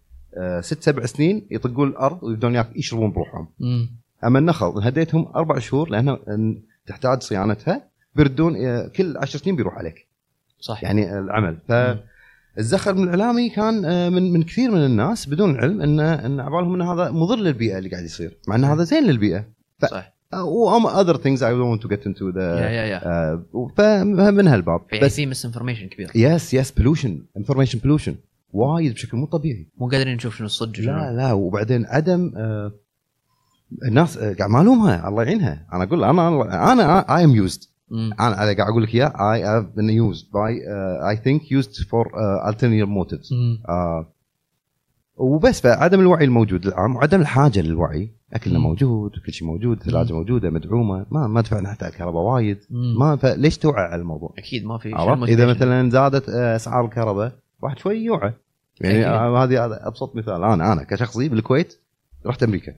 ست سبع سنين يطقون الأرض ويبدون يشربون بروحهم. أما النخل هديتهم أربع شهور لأنها تحتاج صيانتها بيردون آه، كل عشر سنين بيروح عليك. صح يعني العمل. مم. فالزخم الإعلامي كان آه، من من كثير من الناس بدون علم إن إن عبالهم إن هذا مضر للبيئة اللي قاعد يصير مع إن هذا زين للبيئة. ف- صح و other things I don't want to get into the yeah yeah yeah. آه، فمن هالباب. بس في misinformation كبير. yes yes pollution information pollution وايد بشكل مو طبيعي. مو قادرين نشوف شنو الصدق لا لا وبعدين عدم آه، الناس آه، قاعد ما الومها الله يعينها. أنا أقول أنا أنا I am used. أنا قاعد أقول لك إياه I have been used by I think used for alternate motives. وبس فعدم الوعي الموجود العام وعدم الحاجة للوعي. اكلنا مم. موجود كل شيء موجود ثلاجة موجودة مدعومة. ما ما دفعنا حتى الكهرباء وايد. مم. ما فليش توعى على الموضوع؟ أكيد ما في إذا؟ مثلا زادت آه، أسعار الكهرباء واحد شوي يوعى. يعني. آه، هذه هذا أبسط مثال. أنا أنا كشخصي بالكويت رحت أمريكا.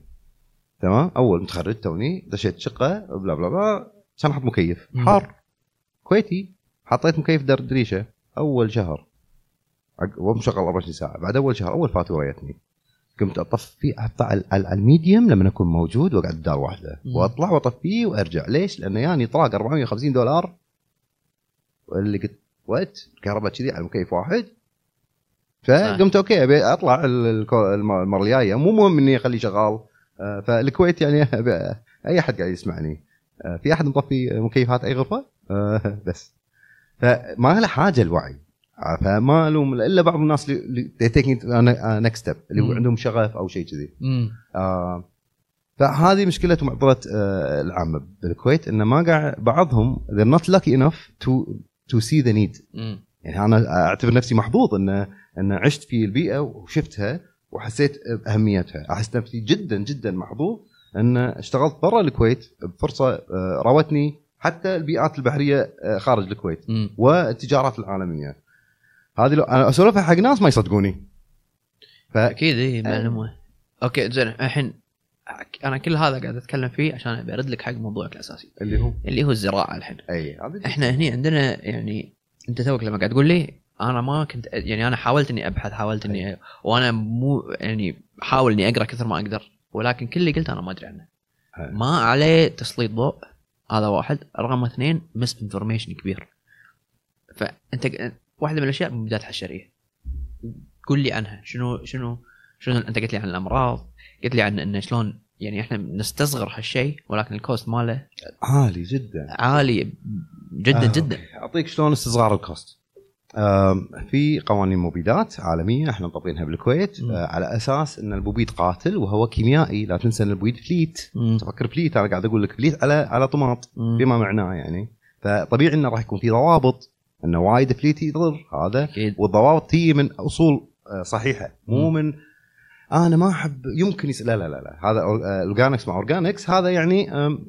تمام؟ أول متخرج توني دشيت شقة blah blah blah عشان أحط مكيف. حار. كويتي. حطيت مكيف درب دريشة. أول شهر. ومشغل 24 ساعة. بعد أول شهر أول فاتورة جتني قمت أطفي احطه على ال medium لما أكون موجود وأقعد بدار واحدة. وأطلع واطفيه وأرجع. ليش؟ لأنه يعني طلاق 450 دولار. واللي قلت what؟ كهرباء كذي على مكيف واحد. فقمت أوكي أبي أطلع المره الجايه مو مهم إني اخليه شغال. آه، فالكويت يعني أي أحد قاعد يسمعني. آه، في أحد مطفي مكيفات أي غرفة؟ آه، بس. فما له حاجة الوعي. فما الوم إلا بعض الناس اللي taking next step اللي. عندهم شغف أو شيء كذي. فهذه مشكلة ومعضله العامة. بالكويت إن ما قاعد بعضهم they're not lucky enough to to see the need. يعني أنا أعتبر نفسي محظوظ إن أن عشت في البيئة وشفتها وحسيت بأهميتها. أحس نفسي جدا جدا محظوظ أن اشتغلت برا الكويت بفرصة آه، راوتني حتى البيئات البحرية آه، خارج الكويت مم. والتجارات العالمية. هذه لو أنا اسولفها حق ناس ما يصدقوني. ف أكيد اي معلومة. أوكي زين الحين أنا كل هذا قاعد أتكلم فيه عشان أبي أرد لك حق موضوعك الأساسي. اللي هو؟ اللي هو الزراعة الحين. أي إحنا هني عندنا يعني أنت توك لما قاعد تقول لي أنا ما كنت يعني أنا حاولت إني أبحث حاولت إني وأنا مو يعني حاول إني أقرأ كثر ما أقدر ولكن كل اللي قلته أنا ما أدري عنه. ما عليه تسليط ضوء هذا واحد. رقم اثنين misinformation كبير. فأنت واحدة من الأشياء المبيدات الحشريه قول لي عنها. شنو شنو شنو أنت قلت لي عن الأمراض قلت لي عن انه شلون يعني إحنا نستصغر هالشيء ولكن ال cost ماله عالي جدا. عالي جدا آه، جدا. أعطيك شلون استصغار ال cost. في قوانين مبيدات عالمية إحنا مطبقينها بالكويت. آه، على أساس إن المبيد قاتل وهو كيميائي لا تنسى إن المبيد فليت مم. تفكر فليت أنا قاعد أقول لك فليت على على طماط. بما معناه يعني فطبيعي إنه راح يكون في ضوابط إنه وايد فليت يضر هذا أكيد والضوابط تيجي من أصول آه، صحيحة مو. من أنا ما أحب يمكن يس... لا لا لا لا هذا organics مع organics هذا يعني. آه،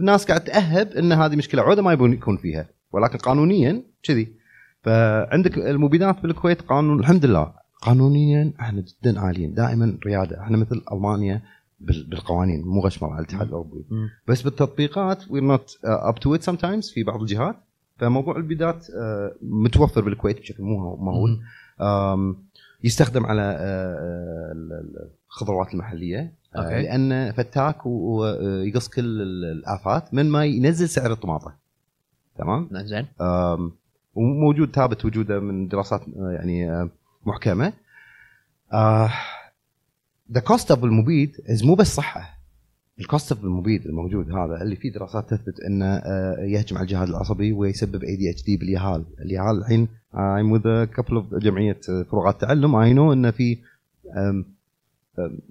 ناس قاعد تأهب إن هذه مشكلة عودة ما يبون يكون فيها ولكن قانونيا كذي فعندك المبيدات بالكويت قانون الحمد لله. قانونيا إحنا جدا عاليين. دائما ريادة. إحنا مثل ألمانيا بال- بالقوانين. مو غشمر على الاتحاد الأوروبي. بس بالتطبيقات we're not up to it sometimes في بعض الجهات. فموضوع المبيدات آه، متوفر بالكويت بشكل مو مهول. يستخدم على ال- الخضروات المحلية. آه، أوكي. لأنه فتاك ويقص كل ال- الآفات من ما ينزل سعر الطماطه تمام؟ زين. وموجود ثابت وجوده من دراسات يعني محكمة. the cost of المبيد مو بس صحة. ال cost of المبيد الموجود هذا اللي فيه دراسات تثبت إنه آه، يهجم على الجهاز العصبي ويسبب ADHD باليهال، اليهال الحين with a couple of جمعية آه، فروقات تعلم. I know إنه في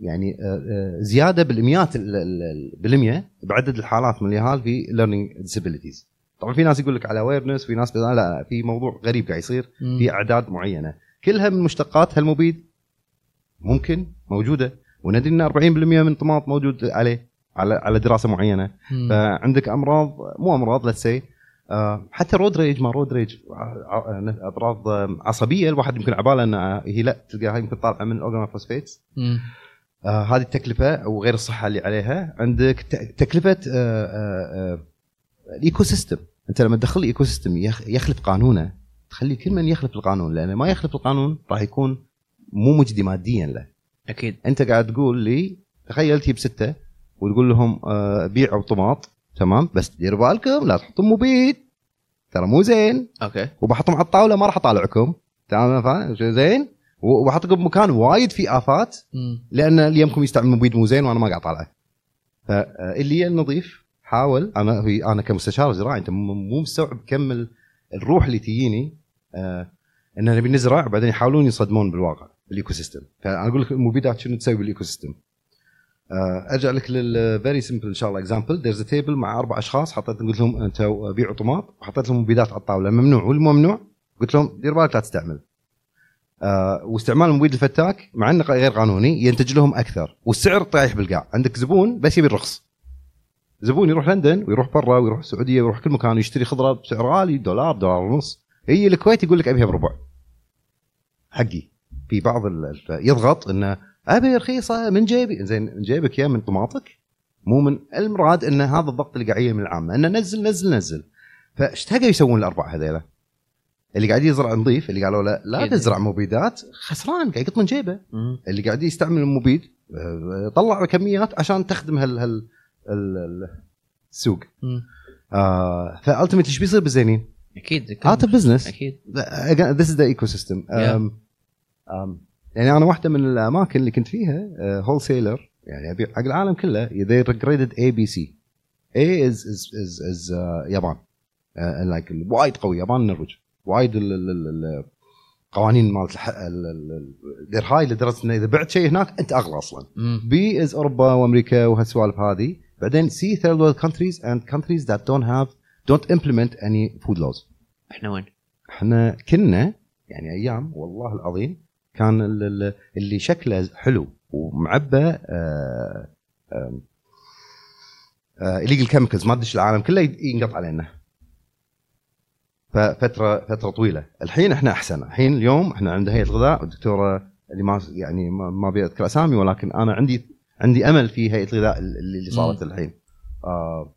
يعني آه، زيادة بالمئات ال- ال- ال- بالمئة بعدد الحالات من اليهال في learning disabilities. طبعا في ناس يقول لك على awareness في ناس لا لا في موضوع غريب قاعد يصير. في أعداد معينة. كلها من مشتقات هالمبيد ممكن موجودة. وندري إن 40% من الطماط موجود عليه على على دراسة معينة. مم. فعندك أمراض مو أمراض لا سي حتى road rage ما road rage أمراض آه، عصبية. الواحد يمكن عبالة انها هي لا تلقاها يمكن طالعة من ال organophosphates مم. آه هذه التكلفة وغير الصحة اللي عليها. عندك تكلفة آه آه آه ال ecosystem أنت لما تدخل ال ecosystem يخ- يخلف قانونه تخلي كل من يخلف القانون لأن ما يخلف القانون راح يكون مو مجدي ماديا له. أكيد. أنت قاعد تقول لي تخيل تجيب ستة وتقول لهم آه بيعوا طماط تمام؟ بس ديروا بالكم لا تحطوا مبيد ترى مو زين. أوكي. وبحطهم على الطاولة ما راح أطالعكم. تمام؟ فاهم؟ زين؟ وبحطكم بمكان وايد فيه آفات. لأن اللي يمكم يستعمل مبيد مو زين وأنا ما قاعد طالعه فاللي النظيف. حاول. أنا في أنا كمستشار زراعي أنت مو مستوعب كم ال- الروح اللي تجيني آه إن نبي نزرع وبعدين يحاولون يصدمون بالواقع بال ecosystem فأنا أقول لك المبيدات شنو تسوي بال ecosystem آه أرجع لك لل very simple إن شاء الله example there's table مع أربع أشخاص حطيت قلت لهم أنتم بيعوا طماط وحطيت لهم مبيدات على الطاولة. ممنوع والممنوع قلت لهم دير بالك لا تستعمل. آه واستعمال المبيد الفتاك مع إنه غير قانوني ينتج لهم أكثر والسعر طايح بالقاع. عندك زبون بس يبي الرخص. زبون يروح لندن ويروح برا ويروح السعودية ويروح كل مكان ويشتري خضرة بسعر غالي دولار دولار ونص. يجي الكويت يقول لك أبيها بربع. حقي. في بعض يضغط إنه أبي رخيصة من جيبي. زين من جيبك يا من طماطك مو من المراد إن هذا الضغط اللي قاعد يجي من العامة. إنه نزل نزل نزل. فاشتهقوا يسوون الأربعة هذيلا. اللي قاعد يزرع نظيف اللي قالوا له لا. تزرع مبيدات خسران قاعد يقط من جيبه. اللي قاعد يستعمل المبيد آه، طلع كميات عشان تخدم هال هال ال- ال- السوق. آه فالتمت إيش بيصير بالزينين؟ أكيد that's business أكيد. this is the ecosystem يعني أنا واحدة من الأماكن اللي كنت فيها wholesaler يعني ابيع حق العالم كله they A B C. A is is is, is uh, يابان. like وايد قوي يابان النرويج وايد ال- ال- ال- ال- القوانين مالت ال- هاي لدرجة إنه إذا بعت شيء هناك أنت أغلى أصلا. بي از أوروبا وأمريكا وهالسوالف هذه. بعدين say third world countries and countries that don't have don't implement any food laws. إحنا وين؟ إحنا كنا يعني أيام والله العظيم كان ال- ال- اللي شكله حلو ومعبى آه ال legal chemicals ما تدش العالم كله ينقط علينا. ففتره فترة طويلة. الحين إحنا أحسن. الحين اليوم إحنا عند هيئة الغذاء الدكتوره اللي ما يعني ما ابي اذكر أسامي ولكن أنا عندي عندي أمل في هيئة الغذاء اللي صارت الحين. آه.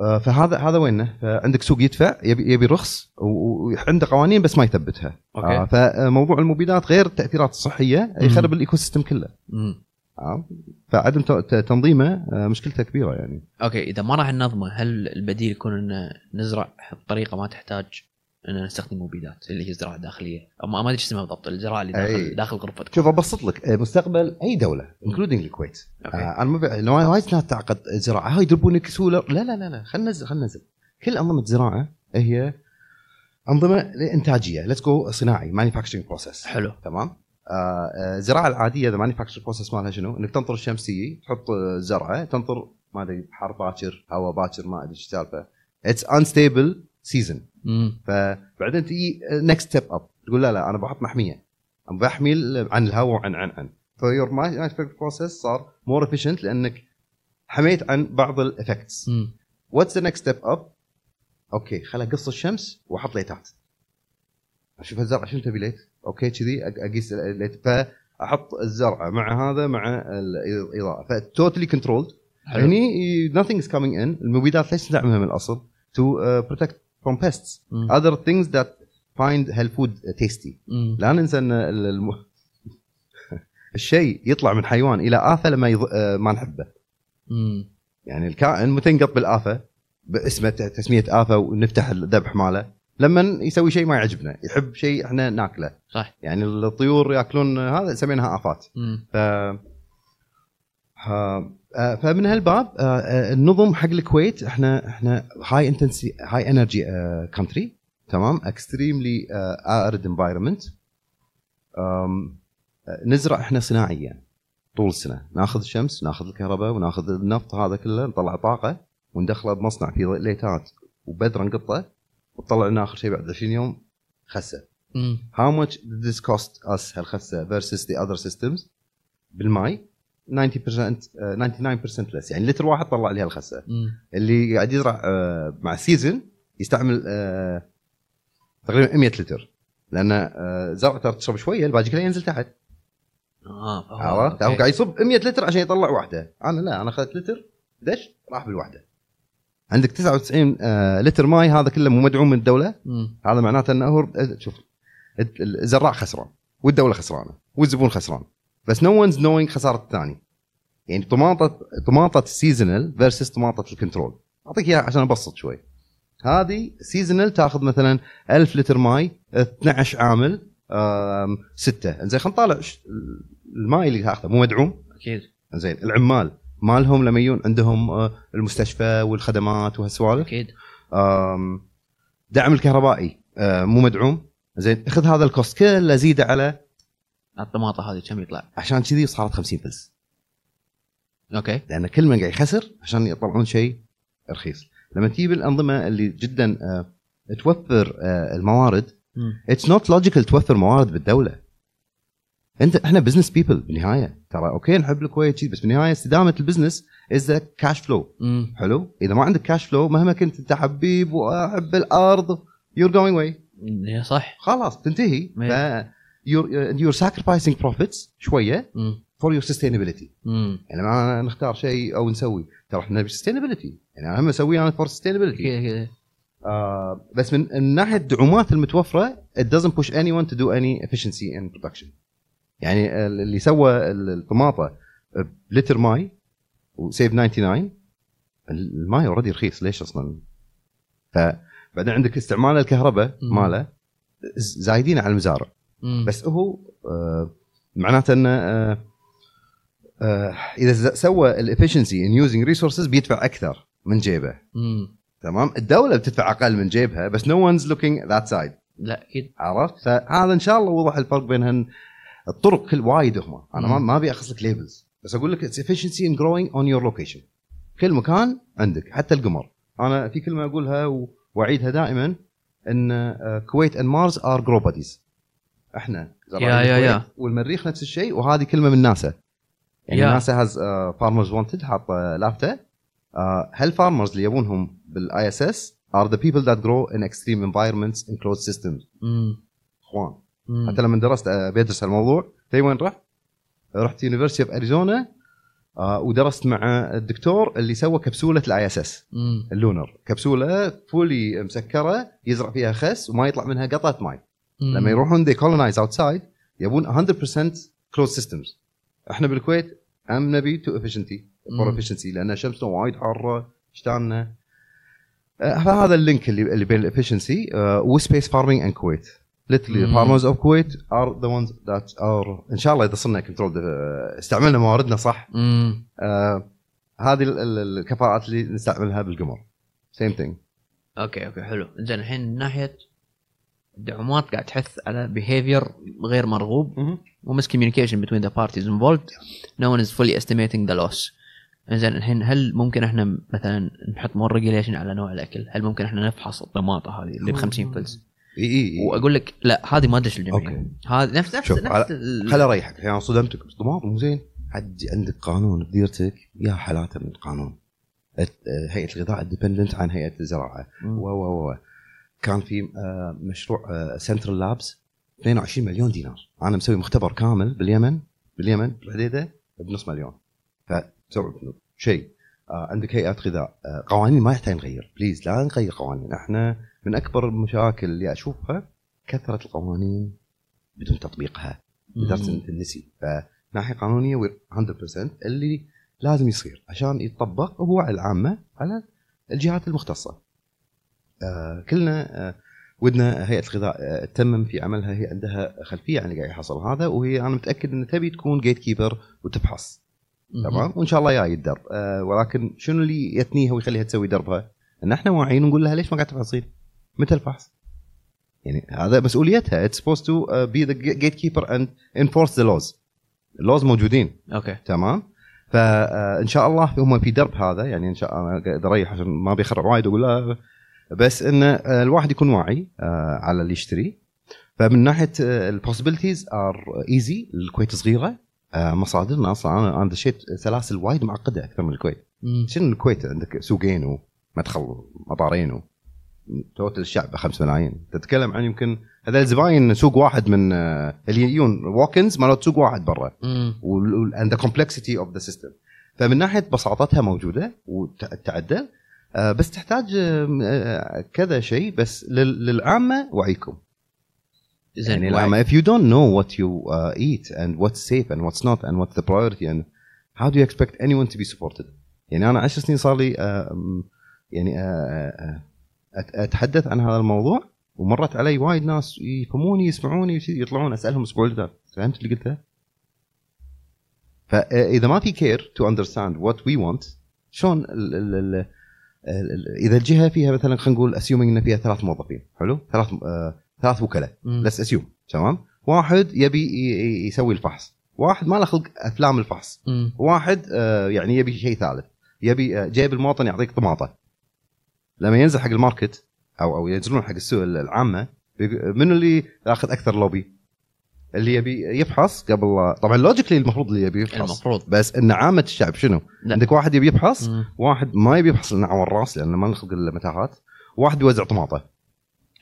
آه، فهذا هذا وينه؟ فعندك سوق يدفع يبي يبي رخص وعنده قوانين بس ما يثبتها. okay. آه فموضوع المبيدات غير التأثيرات الصحية يخرب ال ecosystem كله. مم. آه. فعدم تنظيمه آه مشكلته كبيرة يعني. okay إذا ما راح ننظمه هل البديل يكون ان نزرع بطريقة ما تحتاج ان نستخدم مبيدات اللي هي الزراعة الداخلية. أو ما أدري إيش اسمها بالضبط الزراعة اللي أي. داخل داخل غرفتك شوف أبسط لك آه، مستقبل أي دولة including الكويت. okay. آه أنا ما وايد ناس تعقد الزراعة. هاي يضربونك سولر لا لا لا لا خلينا ننزل خلينا ننزل. كل أنظمة الزراعه هي أنظمة إنتاجية. let's go صناعي manufacturing process حلو. تمام؟ آه، آه، الزراعة العادية the manufacture process مالها شنو؟ إنك تنطر الشمس تجي تحط زرعة تنطر ما أدري حر باكر هواء باكر ما أدري إيش السالفة. it's unstable season فبعدين تجي next step up تقول لا لا أنا بحط محمية. أنا بحمي عن الهواء وعن عن عن. ف your manufacture process صار more efficient لأنك حميت عن بعض ال effects what's the next step up okay خل أقص الشمس وأحط light ات. أشوف الزرع شنو تبي light؟ okay كذي أقيس ال light فأحط الزرعه مع هذا مع الإضاءة. ف totally controlled هني nothing is coming in. المبيدات ليش ندعمها من الأصل؟ To uh, protect from pests مم. other things that find health food tasty مم. لا ننسى ان ال- الم... الشيء يطلع من حيوان إلى آفة لما يض... آه، ما نحبه مم. يعني الكائن متى ينقط بالآفة باسمه تسمية آفة ونفتح الذبح ماله لما يسوي شيء ما يعجبنا يحب شيء إحنا ناكله صح يعني الطيور ياكلون هذا سميناها آفات مم. ف ها- فمن هالباب آه، آه، النظم حق الكويت إحنا إحنا هاي intensity high energy country تمام؟ extremely arid environment نزرع إحنا صناعيا طول السنة. ناخذ الشمس ناخذ الكهرباء وناخذ النفط هذا كله نطلع طاقة وندخله بمصنع في light ات وبذرة نقطة وتطلع لنا آخر شيء بعد 20 يوم خسة. how much did this cost us هالخسة versus the other systems بالماي. 90% آه، 99% less يعني لتر واحد طلع لي هالخسه مم. اللي قاعد يزرع آه، مع ال season يستعمل آه، تقريبا 100 لتر. لأن آه، زرع ترى تشرب شوية الباقي كله ينزل تحت. آه آه، عرفت؟ قاعد يصب 100 لتر عشان يطلع واحدة. أنا لا أنا أخذت لتر دش راح بالواحدة. عندك 99 آه، لتر ماي هذا كله مو مدعوم من الدولة. مم. هذا معناته إنه هو شوف الزراع خسران والدولة خسرانة والزبون خسران. بس no one's knowing خساره الثاني. يعني طماطة طماطة ال seasonal versus طماطة ال control أعطيك إياها عشان أبسط شوي. هذه seasonal تأخذ مثلا 1000 لتر ماي 12 عامل آم، ستة. زين خلينا نطالع الماي اللي تأخذه. مو مدعوم؟ أكيد. زين العمال. مالهم لما يجون عندهم آه، المستشفى والخدمات وهالسوالف. أكيد. دعم الكهربائي آه، مو مدعوم. زين خذ هذا ال cost كله زيده على الطماطة هذه كم يطلع؟ عشان كذي صارت 50 فلس. okay. لأن كل من قاعد يخسر عشان يطلعون شيء رخيص. لما تجيب الأنظمة اللي جدا آه، توفر آه، الموارد. it's not logical توفر موارد بالدولة. أنت إحنا business people بالنهاية. ترى okay نحب الكويت بس بالنهاية استدامة ال business is cash flow. حلو؟ إذا ما عندك cash flow مهما كنت أنت حبيب وأحب الأرض you're going away صح. خلاص تنتهي. ف you're, you're sacrificing profits شوية your sustainability. مم. يعني ما نختار شيء أو نسوي ترى إحنا نبي sustainability. يعني أنا هم اسويه أنا for sustainability. أكيد أكيد آه بس من من ناحية الدعومات المتوفرة it doesn't push anyone to do any efficiency in production. يعني اللي سوى الطماطة بلتر ماي و save 99 الماي already رخيص ليش أصلا؟ فبعدين عندك استعمال الكهرباء. ماله زايدين على المزارع. مم. بس هو آه معناته إنه آه آه إذا سوى ال efficiency in using resources بيدفع أكثر من جيبه. مم. تمام؟ الدولة بتدفع أقل من جيبها بس no one's looking that side لا أكيد. عرفت؟ فهذا إن شاء الله وضح الفرق بين هن الطرق كل وايد هم. أنا ما مم. ما أبي أخص لك labels بس أقول لك it's efficiency in growing on your location. كل مكان عندك حتى القمر. أنا في كلمة أقولها وأعيدها دائما إن Kuwait and Mars are grow buddies إحنا يا- يا- يا. والمريخ نفس الشيء وهذه كلمة من ناسا يعني يا. ناسا has farmers wanted حاطه لافتة هال farmers اللي يبونهم بال ISS are the people that grow in extreme environments in closed systems مم. اخوان مم. حتى لما درست آه، بدرس الموضوع في وين رحت؟ رحت University of Arizona ودرست مع الدكتور اللي سوى كبسولة ال ISS. ال lunar كبسولة fully مسكرة يزرع فيها خس وما يطلع منها قطره ماي. لما يروحون they colonize outside يبون 100% closed systems إحنا بالكويت هم نبي to efficiently for. efficiency لأن شمسنا وايد حارة اشتاننا آه، فهذا ال link اللي اللي بين ال efficiency و space farming and Kuwait literally the farmers of Kuwait are the ones that are إن شاء الله إذا صرنا control استعملنا مواردنا صح. آه هذه ال- ال- الكفاءات اللي نستعملها بالقمر. same thing okay okay حلو. زين الحين من ناحية الدعومات قاعد تحث على behavior غير مرغوب و miscommunication between the parties involved. No one is fully estimating the loss. زين الحين هل ممكن إحنا مثلا نحط more regulation على نوع الأكل؟ هل ممكن إحنا نفحص الطماطة هذه اللي ب 50 فلس؟ إي إي وأقول لك لا هذه ما تدش الجمعيه okay. هذا نفس نفس شوف، نفس خل أريحك. الحين أنا صدمتك. بس ضمار مو زين عندك قانون بديرتك يا حالاته من القانون هيئة الغذاء independent عن هيئة الزراعة. و و و. كان في آه، مشروع central labs 22 مليون دينار. أنا مسوي مختبر كامل باليمن باليمن بالحديده بنص مليون. فتسوي شيء. آه، عندك هيئات غذاء. آه، قوانين ما يحتاج نغير. please لا نغير قوانين. إحنا من أكبر المشاكل اللي أشوفها كثرة القوانين بدون تطبيقها لدرجه تنسي فناحيه قانونية we're 100% اللي لازم يصير عشان يطبق هو على العامة على الجهات المختصة. آه كلنا آه ودنا هيئة الغذاء آه تتمم في عملها هي عندها خلفية عن اللي قاعد يحصل هذا وهي أنا متأكد إن تبي تكون gatekeeper وتفحص. تمام؟ وإن شاء الله جاي الدرب. ولكن شنو اللي يثنيها ويخليها تسوي دربها؟ إن إحنا واعيين ونقول لها ليش ما قاعد تفحصين؟ متى الفحص؟ يعني هذا مسؤوليتها. it's supposed to uh, be the gatekeeper and enforce the laws. ال laws موجودين. okay. تمام؟ فان شاء الله هم في درب هذا. يعني إن شاء الله أريح عشان ما بيخرع وايد أقول لا بس إن آه، الواحد يكون واعي آه، على اللي يشتري. فمن ناحية ال possibilities are easy الكويت صغيرة آه، مصادرنا أصلا أنا أنا دشيت سلاسل وايد معقدة أكثر من الكويت. شنو الكويت؟ عندك سوقين ومدخل مطارين total الشعب 5 ملايين. تتكلم عن يمكن هذول زباين سوق واحد من اللي يجون و walk-ins مالت سوق واحد برا. and the complexity of the system. فمن ناحية بساطتها موجودة وتعدل بس تحتاج آه، آه، كذا شيء بس لل- للعامه وعيكم زين يعني. العامه if you don't know what you uh, eat and what's safe and what's not and what's the priority and how do you expect anyone to be supported يعني أنا عشر سنين صار لي آه، يعني آه، آه، أتحدث عن هذا الموضوع ومرت علي وايد ناس يفهموني يسمعوني يطلعون أسألهم الأسبوع اللي فات فهمت اللي قلته؟ فإذا ما في care to understand what we want شلون إذا الجهة فيها مثلا خلينا نقول assuming إن فيها ثلاث موظفين حلو؟ ثلاث آه ثلاث وكلاء. بس assume تمام؟ واحد يبي يسوي الفحص، واحد ما له خلق أفلام الفحص، مم. واحد آه يعني يبي شيء ثالث يبي آه جايب المواطن يعطيك طماطة لما ينزل حق ال market أو أو ينزلون حق السوق العامة منو اللي ياخذ أكثر لوبي؟ اللي يبي يفحص قبل طبعا logically المفروض اللي يبي يفحص المفروض بس إن عامة الشعب شنو؟ لا. عندك واحد يبي يفحص مم. واحد ما يبي يفحص لأنه عور الرأس لأنه ما له خلق المتاهات واحد بيوزع طماطة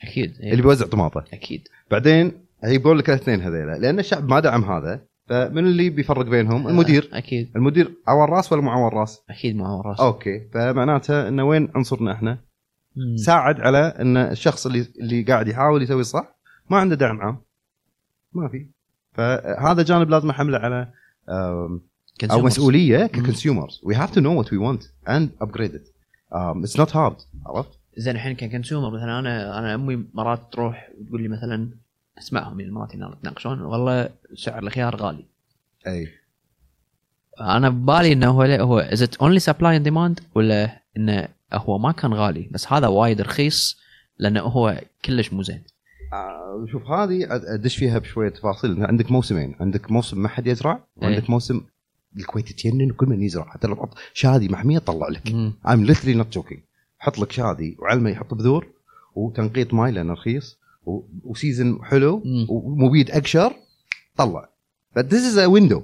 أكيد. اللي بيوزع طماطة أكيد بعدين يقول لك الاثنين هذيلا لأن الشعب ما دعم هذا فمن اللي بيفرق بينهم؟ المدير أكيد المدير عور راس ولا مو عور راس؟ أكيد عور راس okay فمعناته انه وين عنصرنا إحنا؟ مم. ساعد على إن الشخص اللي اللي قاعد يحاول يسوي صح ما عنده دعم عام ما في. فهذا جانب لازم أحمله على أو Consumers. مسؤولية. ك consumers we have to know what we want and upgrade it it's not hard عرفت؟ زين الحين ك consumer مثلا أنا أنا أمي مرات تروح تقول لي مثلا أسمعهم يعني مرات يتناقشون والله سعر الخيار غالي. أي. أنا ببالي إنه هو هو is it only supply and demand ولا إنه هو ما كان غالي؟ بس هذا وايد رخيص لأنه هو كلش مو زين. شوف هذه أدش فيها بشوية تفاصيل. عندك موسمين. عندك موسم ما حد يزرع وعندك إيه. موسم الكويت تجنن وكل من يزرع. حتى لو تحط شادي محميه تطلع لك. I'm literally not joking. حط لك شادي وعلمه يحط بذور وتنقيط ماي لأنه رخيص و season حلو. ومبيد أقشر طلع. But this is a window.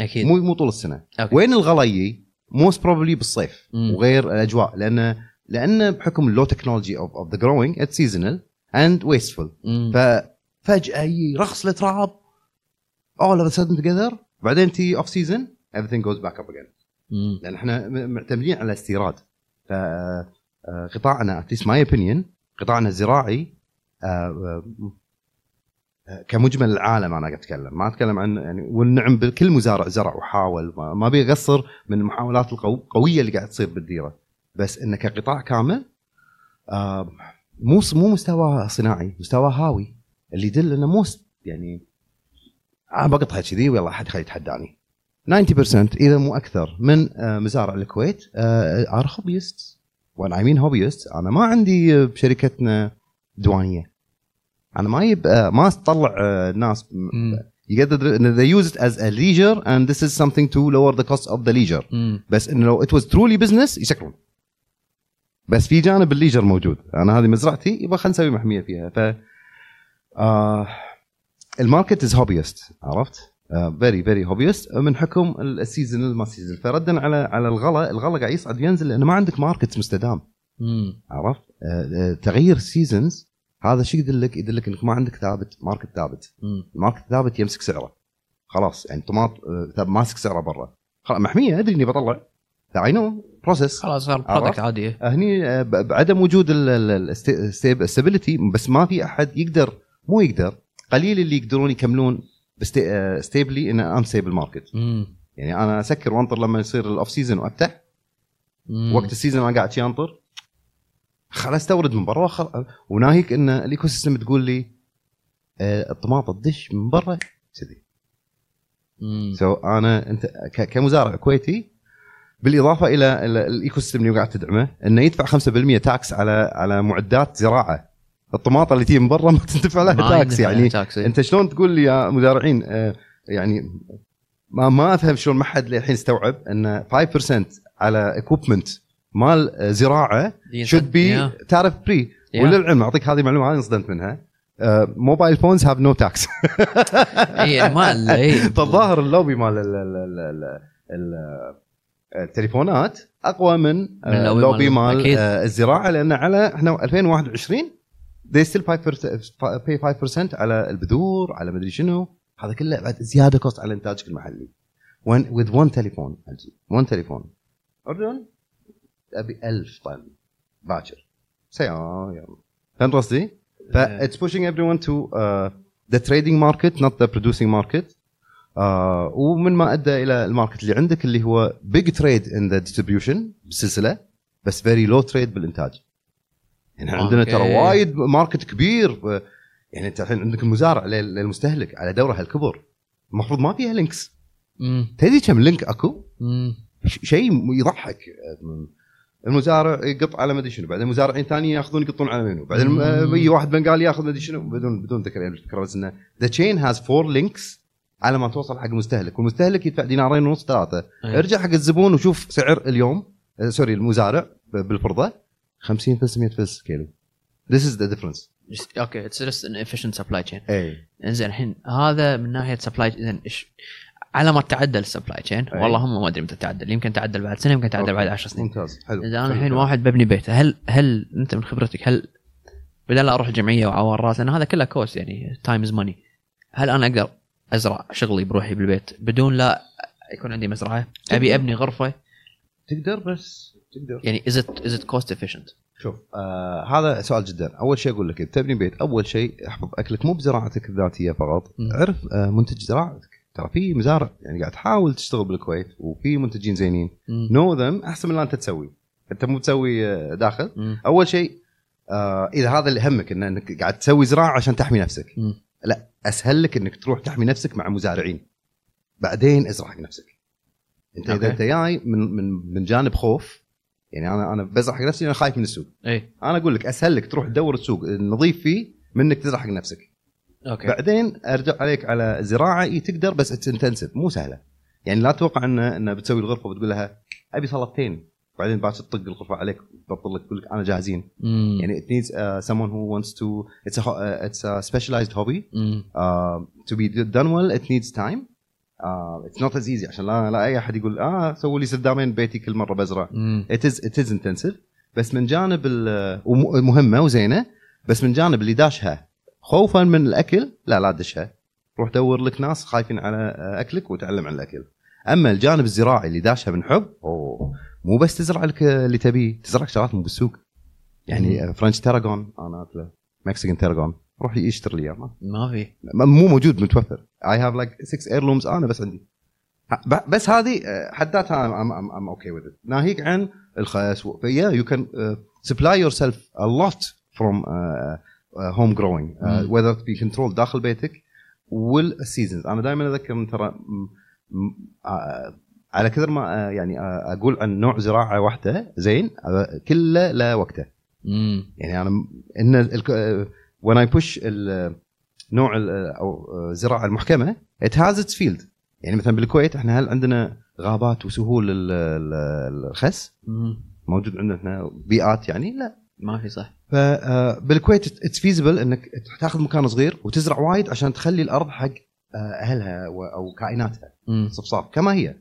أكيد. مو مو طول السنة. okay. وين الغلا يجي most probably بالصيف. مم. وغير الأجواء. لأن لأن بحكم ال low technology of the growing it's seasonal and wasteful مم. ففجاه يجي رخص التراب of a sudden together. بعدين the off season everything goes back up again. مم. لأن إحنا معتمدين على استيراد. ف آه، قطاعنا least my opinion قطاعنا الزراعي آه، آه، كمجمل العالم أنا قاعد أتكلم. ما أتكلم عن يعني والنعم بكل مزارع زرع وحاول. ما- ما بيقصر من المحاولات القويه اللي قاعد تصير بالديرة. بس انه كقطاع كامل مو مو مستوى صناعي مستوى هاوي اللي يدل إنه مو يعني أنا بقطعها كذي ويلا أحد خليه يتحداني. 90% إذا مو أكثر من آه، مزارع الكويت are hobbyist وأنا I mean hobbyist أنا ما عندي بشركتنا ديوانية. أنا ما يب آه، ما أطلع آه، ناس. يقدر they use it as a leisure and this is something to lower the cost of the leisure. بس إنه لو it was truly business يسكرون بس في جانب ال leisure موجود أنا هذه مزرعتي يبغى خلينا نسوي محمية فيها ف آه ال market is hobbyist عرفت؟ very very hobbyist من حكم ال season ما season فردا على على الغلا الغلا قاعد يصعد وينزل لأنه ما عندك market مستدام مم. عرفت؟ آه، آه، تغيير ال seasons هذا شو يدلك؟ يدلك إنك ما عندك ثابت market ثابت. ال market ثابت يمسك سعره خلاص يعني طماط آه، ماسك سعره برا خلاص محمية أدري إني بطلع I know process خلاص صار؟ product عادي هني آه، بعدم وجود ال stability بس ما في أحد يقدر مو يقدر قليل اللي يقدرون يكملون stably in unstable market. يعني أنا أسكر وأنطر لما يصير ال off season وأفتح مم. وقت ال season أنا قاعد شي أنطر خلاص أستورد من برا وخل... وناهيك إن ال ecosystem تقول لي آه، الطماطه تدش من برا كذي. so أنا أنت ك- كمزارع كويتي بالإضافة إلى ال- ال ecosystem اللي قاعد تدعمه إنه يدفع 5% tax على على معدات زراعة الطماطه اللي تجي من برا ما تدفع لها tax يعني tax إيه. أنت شلون تقول لي يا مزارعين آه، يعني ما ما أفهم شلون ما حد للحين استوعب إن 5% على equipment مال زراعة be Yeah. تعرف بري. وللعلم أعطيك هذه معلومة هذه انصدمت منها mobile phones have no tax اي مال اي فالظاهر اللوبي مال ال- ال- ال- ال- ال- التليفونات أقوى من من آه، اللوبي اللوبي مال- مال. آه، الزراعة لأن على إحنا 2021 they still 5% pay 5% على البذور على مدري شنو. هذا كله بعد زيادة cost على إنتاجك المحلي. When with one تليفون one تليفون أردن؟ أبي 1000 طن. باكر. سيارة يلا. فهمت قصدي؟ ف it's pushing everyone to uh, the trading market not the producing market. آه ومن ما أدى إلى ال market اللي عندك اللي هو big trade in the distribution بالسلسله بس very low trade بالإنتاج. يعني إحنا عندنا ترى okay. وايد market كبير يعني أنت الحين عندك المزارع لل- للمستهلك على دورة هالكبر. المفروض ما فيها links. تدري كم link أكو؟ شيء يضحك. المزارع يقط على مدري شنو بعدين مزارعين ثانيين يأخذون يقطون على منو. بعدين يجي واحد بنغالي يأخذ مدري شنو بدون بدون ذكر يعني بس انه the chain has four links على ما توصل حق المستهلك والمستهلك يدفع دينارين ونص ثلاثة. أي. ارجع حق الزبون وشوف سعر اليوم آه، sorry المزارع بالفرضة 50 فلس 100 فلس كيلو. This is the difference. Just- okay it's just inefficient supply chain اي إنزين الحين هذا من ناحية supply اذا إيش؟ على ما تعدل ال supply chain. والله هم ما أدري متى تعدل. يمكن تعدل بعد سنة يمكن تعدل okay. بعد 10 سنين. ممتاز. حلو. إذا أنا الحين. واحد ببني بيت هل هل أنت من خبرتك هل بدل لا أروح الجمعيه وعوارات لأن هذا كله cost يعني time is money هل أنا أقدر أزرع شغلي بروحي بالبيت بدون لا يكون عندي مزرعة. أبي أبني غرفة. تقدر بس تقدر. يعني is it is it cost efficient شوف آه هذا سؤال جدا. أول شيء أقول لك إذا تبني بيت أول شيء احفظ أكلك مو بزراعتك الذاتية فقط. مم. اعرف آه منتج زراعتك. ترى في مزارع يعني قاعد تحاول تشتغل بالكويت وفي منتجين زينين. know them أحسن من اللي أنت تسوي. أنت مو تسوي آه، داخل. أول شيء آه إذا هذا اللي همك إن أنك قاعد تسوي زراعة عشان تحمي نفسك. مم. لا أسهل لك إنك تروح تحمي نفسك مع مزارعين. بعدين ازرع حق نفسك. أنت okay. اذا أنت جاي من من من جانب خوف يعني أنا أنا بزرع حق نفسي أنا خايف من السوق. إي. أنا أقول لك أسهل لك تروح تدور السوق النظيف فيه من إنك تزرع حق نفسك. okay. بعدين أرجع عليك على الزراعه إي تقدر بس intensive مو سهلة. يعني لا تتوقع إن إن بتسوي الغرفة وبتقول لها أبي صلبتين بعدين بعد تطق الغرفه عليك تبطل لك تقول لك أنا جاهزين. مم. يعني it needs uh, someone who wants to it's a uh, it's a specialized hobby. مم. uh, to be done well it needs time. Uh, it's not as easy. عشان لا, لا أي أحد يقول آه سووا لي سدامين بيتي كل مرة بزرع. مم. it is it is intensive. بس من جانب وم- مهمة وزينة بس من جانب اللي داشها. خوفا من الأكل لا لا تدشها. روح دور لك ناس خايفين على آه، أكلك وتعلم عن الأكل. أما الجانب الزراعي اللي داشها من حب أوه. مو بس تزرع لك اللي تبيه تزرع شغلات مو بالسوق. يعني French tarragon أنا أكله. Mexican tarragon روح يشتري لي. ما- في. مو موجود متوفر. I have like 6 heirlooms أنا بس عندي. بس هذه آه، حد ذاتها I'm okay with ناهيك عن الخس yeah you can from uh, uh, home growing. uh, مم. whether it be controlled داخل بيتك والسيزونز أنا دائما أذكر ترى آه، على كثر ما آه، يعني آه، أقول عن نوع زراعة واحدة زين آه، كله له وقته. يعني أنا إن when I push ال- نوع أو الزراعه المحكمة it has its field. يعني مثلا بالكويت إحنا هل عندنا غابات وسهول ال- ال- الخس. موجود عندنا إحنا بيئات يعني؟ لا. ما في صح. فبالكويت it's feasible إنك تاخذ مكان صغير وتزرع وايد عشان تخلي الأرض حق آه، أهلها أو كائناتها صفصاف كما هي.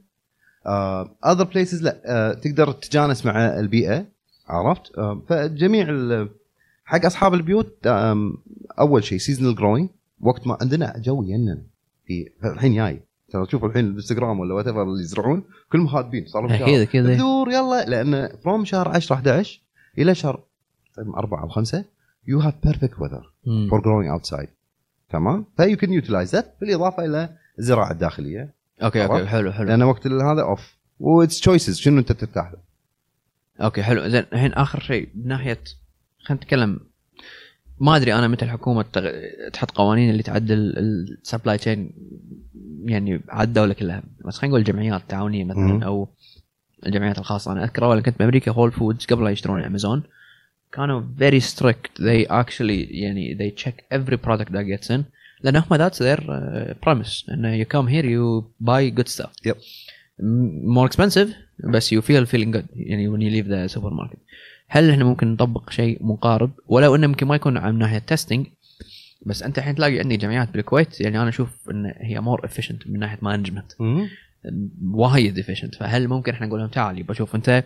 other places لا آه، تقدر تتجانس مع البيئة عرفت؟ آه، فجميع حق أصحاب البيوت أول شيء seasonal growing وقت ما عندنا جو ينن في الحين جاي ترى تشوف الحين الإنستغرام ولا what اللي يزرعون كلهم هادبين صار لهم شهر كذا كذا. بذور يلا لأن from شهر 10 11 إلى شهر 4 أو 5 you have perfect weather. for growing outside تمام؟ ف you can utilize that بالإضافة إلى الزراعة الداخلية. okay okay؟ حلو حلو. لأن وقت هذا of what's choices شنو أنت ترتاح له؟ okay حلو. زين الحين آخر شيء من ناحية خلينا نتكلم. ما أدري أنا متى الحكومة تغ... تحط قوانين اللي تعدل ال supply chain يعني على الدولة كلها. بس خلينا نقول الجمعيات التعاونيه. مثلا أو الجمعيات الخاصة. أنا أذكر أول كنت بأمريكا Whole Foods قبل لا يشترون امازون كانوا very strict. They actually يعني they check every product that gets in. لأن هم their uh, promise. انه come here you buy good stuff. Yep. M- more expensive بس you feel feeling good. يعني when you leave the supermarket. هل إحنا ممكن نطبق شيء مقارب؟ ولو إنه يمكن ما يكون عن ناحية testing بس أنت الحين تلاقي عندي جمعيات بالكويت يعني أنا أشوف إن هي more efficient من ناحية management وايد efficient. فهل ممكن إحنا نقول لهم تعال يبا شوف أنت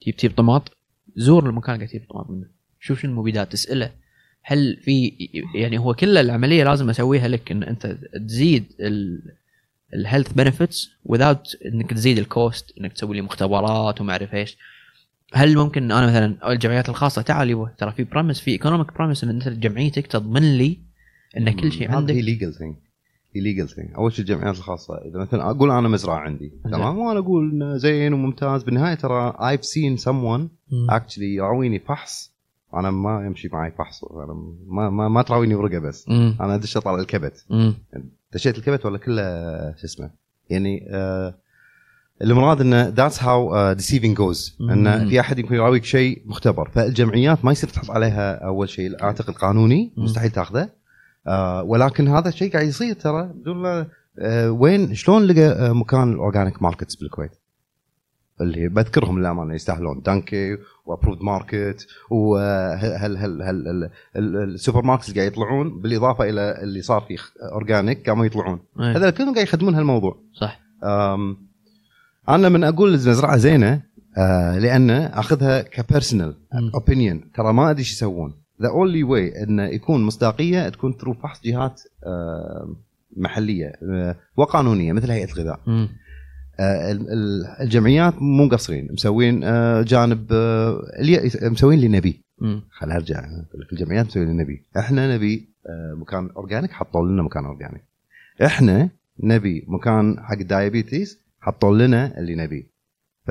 تجيب تجيب طماط زور المكان اللي قاعد تجيب طماط منه. شوف شنو المبيدات تسأله. هل في يعني هو كل العملية لازم أسويها لك إن أنت تزيد ال health benefits without إنك تزيد ال cost إنك تسوي لي مختبرات وما أعرف إيش. هل ممكن أنا مثلا الجمعيات الخاصة؟ تعال يبا ترى في programs في economic programs إن أنت جمعيتك تضمن لي إن كل شيء عندك. هي ليجل ثينج هي ليجل ثينج أول شيء الجمعيات الخاصة إذا مثلا أقول أنا مزرعة عندي. تمام؟ وأنا أقول إنه زين وممتاز. بالنهاية ترى I've seen someone مم. actually يراويني فحص أنا ما يمشي معي فحص أنا ما ما, ما تراويني ورقة بس. مم. أنا أدش أطلع الكبت. دشيت الكبت ولا كله شو اسمه؟ يعني آه المراد إنه that's how deceiving goes انه. في أحد يمكن يراويك شيء مختبر. فالجمعيات ما يصير تحط عليها أول شيء. اعتقد قانوني. مستحيل تاخذه. آه ولكن هذا الشيء قاعد يصير ترى. بدون آه وين شلون لقى آه مكان ال organic markets بالكويت؟ اللي بذكرهم للامانه يستاهلون. دانكي و Approved Market وهل هل هل ال- ال- ال supermarkets قاعد يطلعون بالإضافة إلى اللي صار في organic قاموا يطلعون. إيه. هذول كلهم قاعد يخدمون هالموضوع. صح. أنا من أقول المزرعه زينة آه لأن أخذها ك personal. opinion ترى ما أدري إيش يسوون. the only way انه يكون مصداقية تكون through فحص جهات آه محلية آه وقانونية مثل هيئة الغذاء. مم. آه ال- ال- الجمعيات مو مقصرين مسوين آه جانب آه اللي مسوين اللي نبي. مم. خل أرجع أقول لك الجمعيات مسوين اللي نبي. إحنا نبي مكان organic حطوا لنا مكان organic. إحنا نبي مكان حق ال diabetes حطوا لنا اللي نبي. ف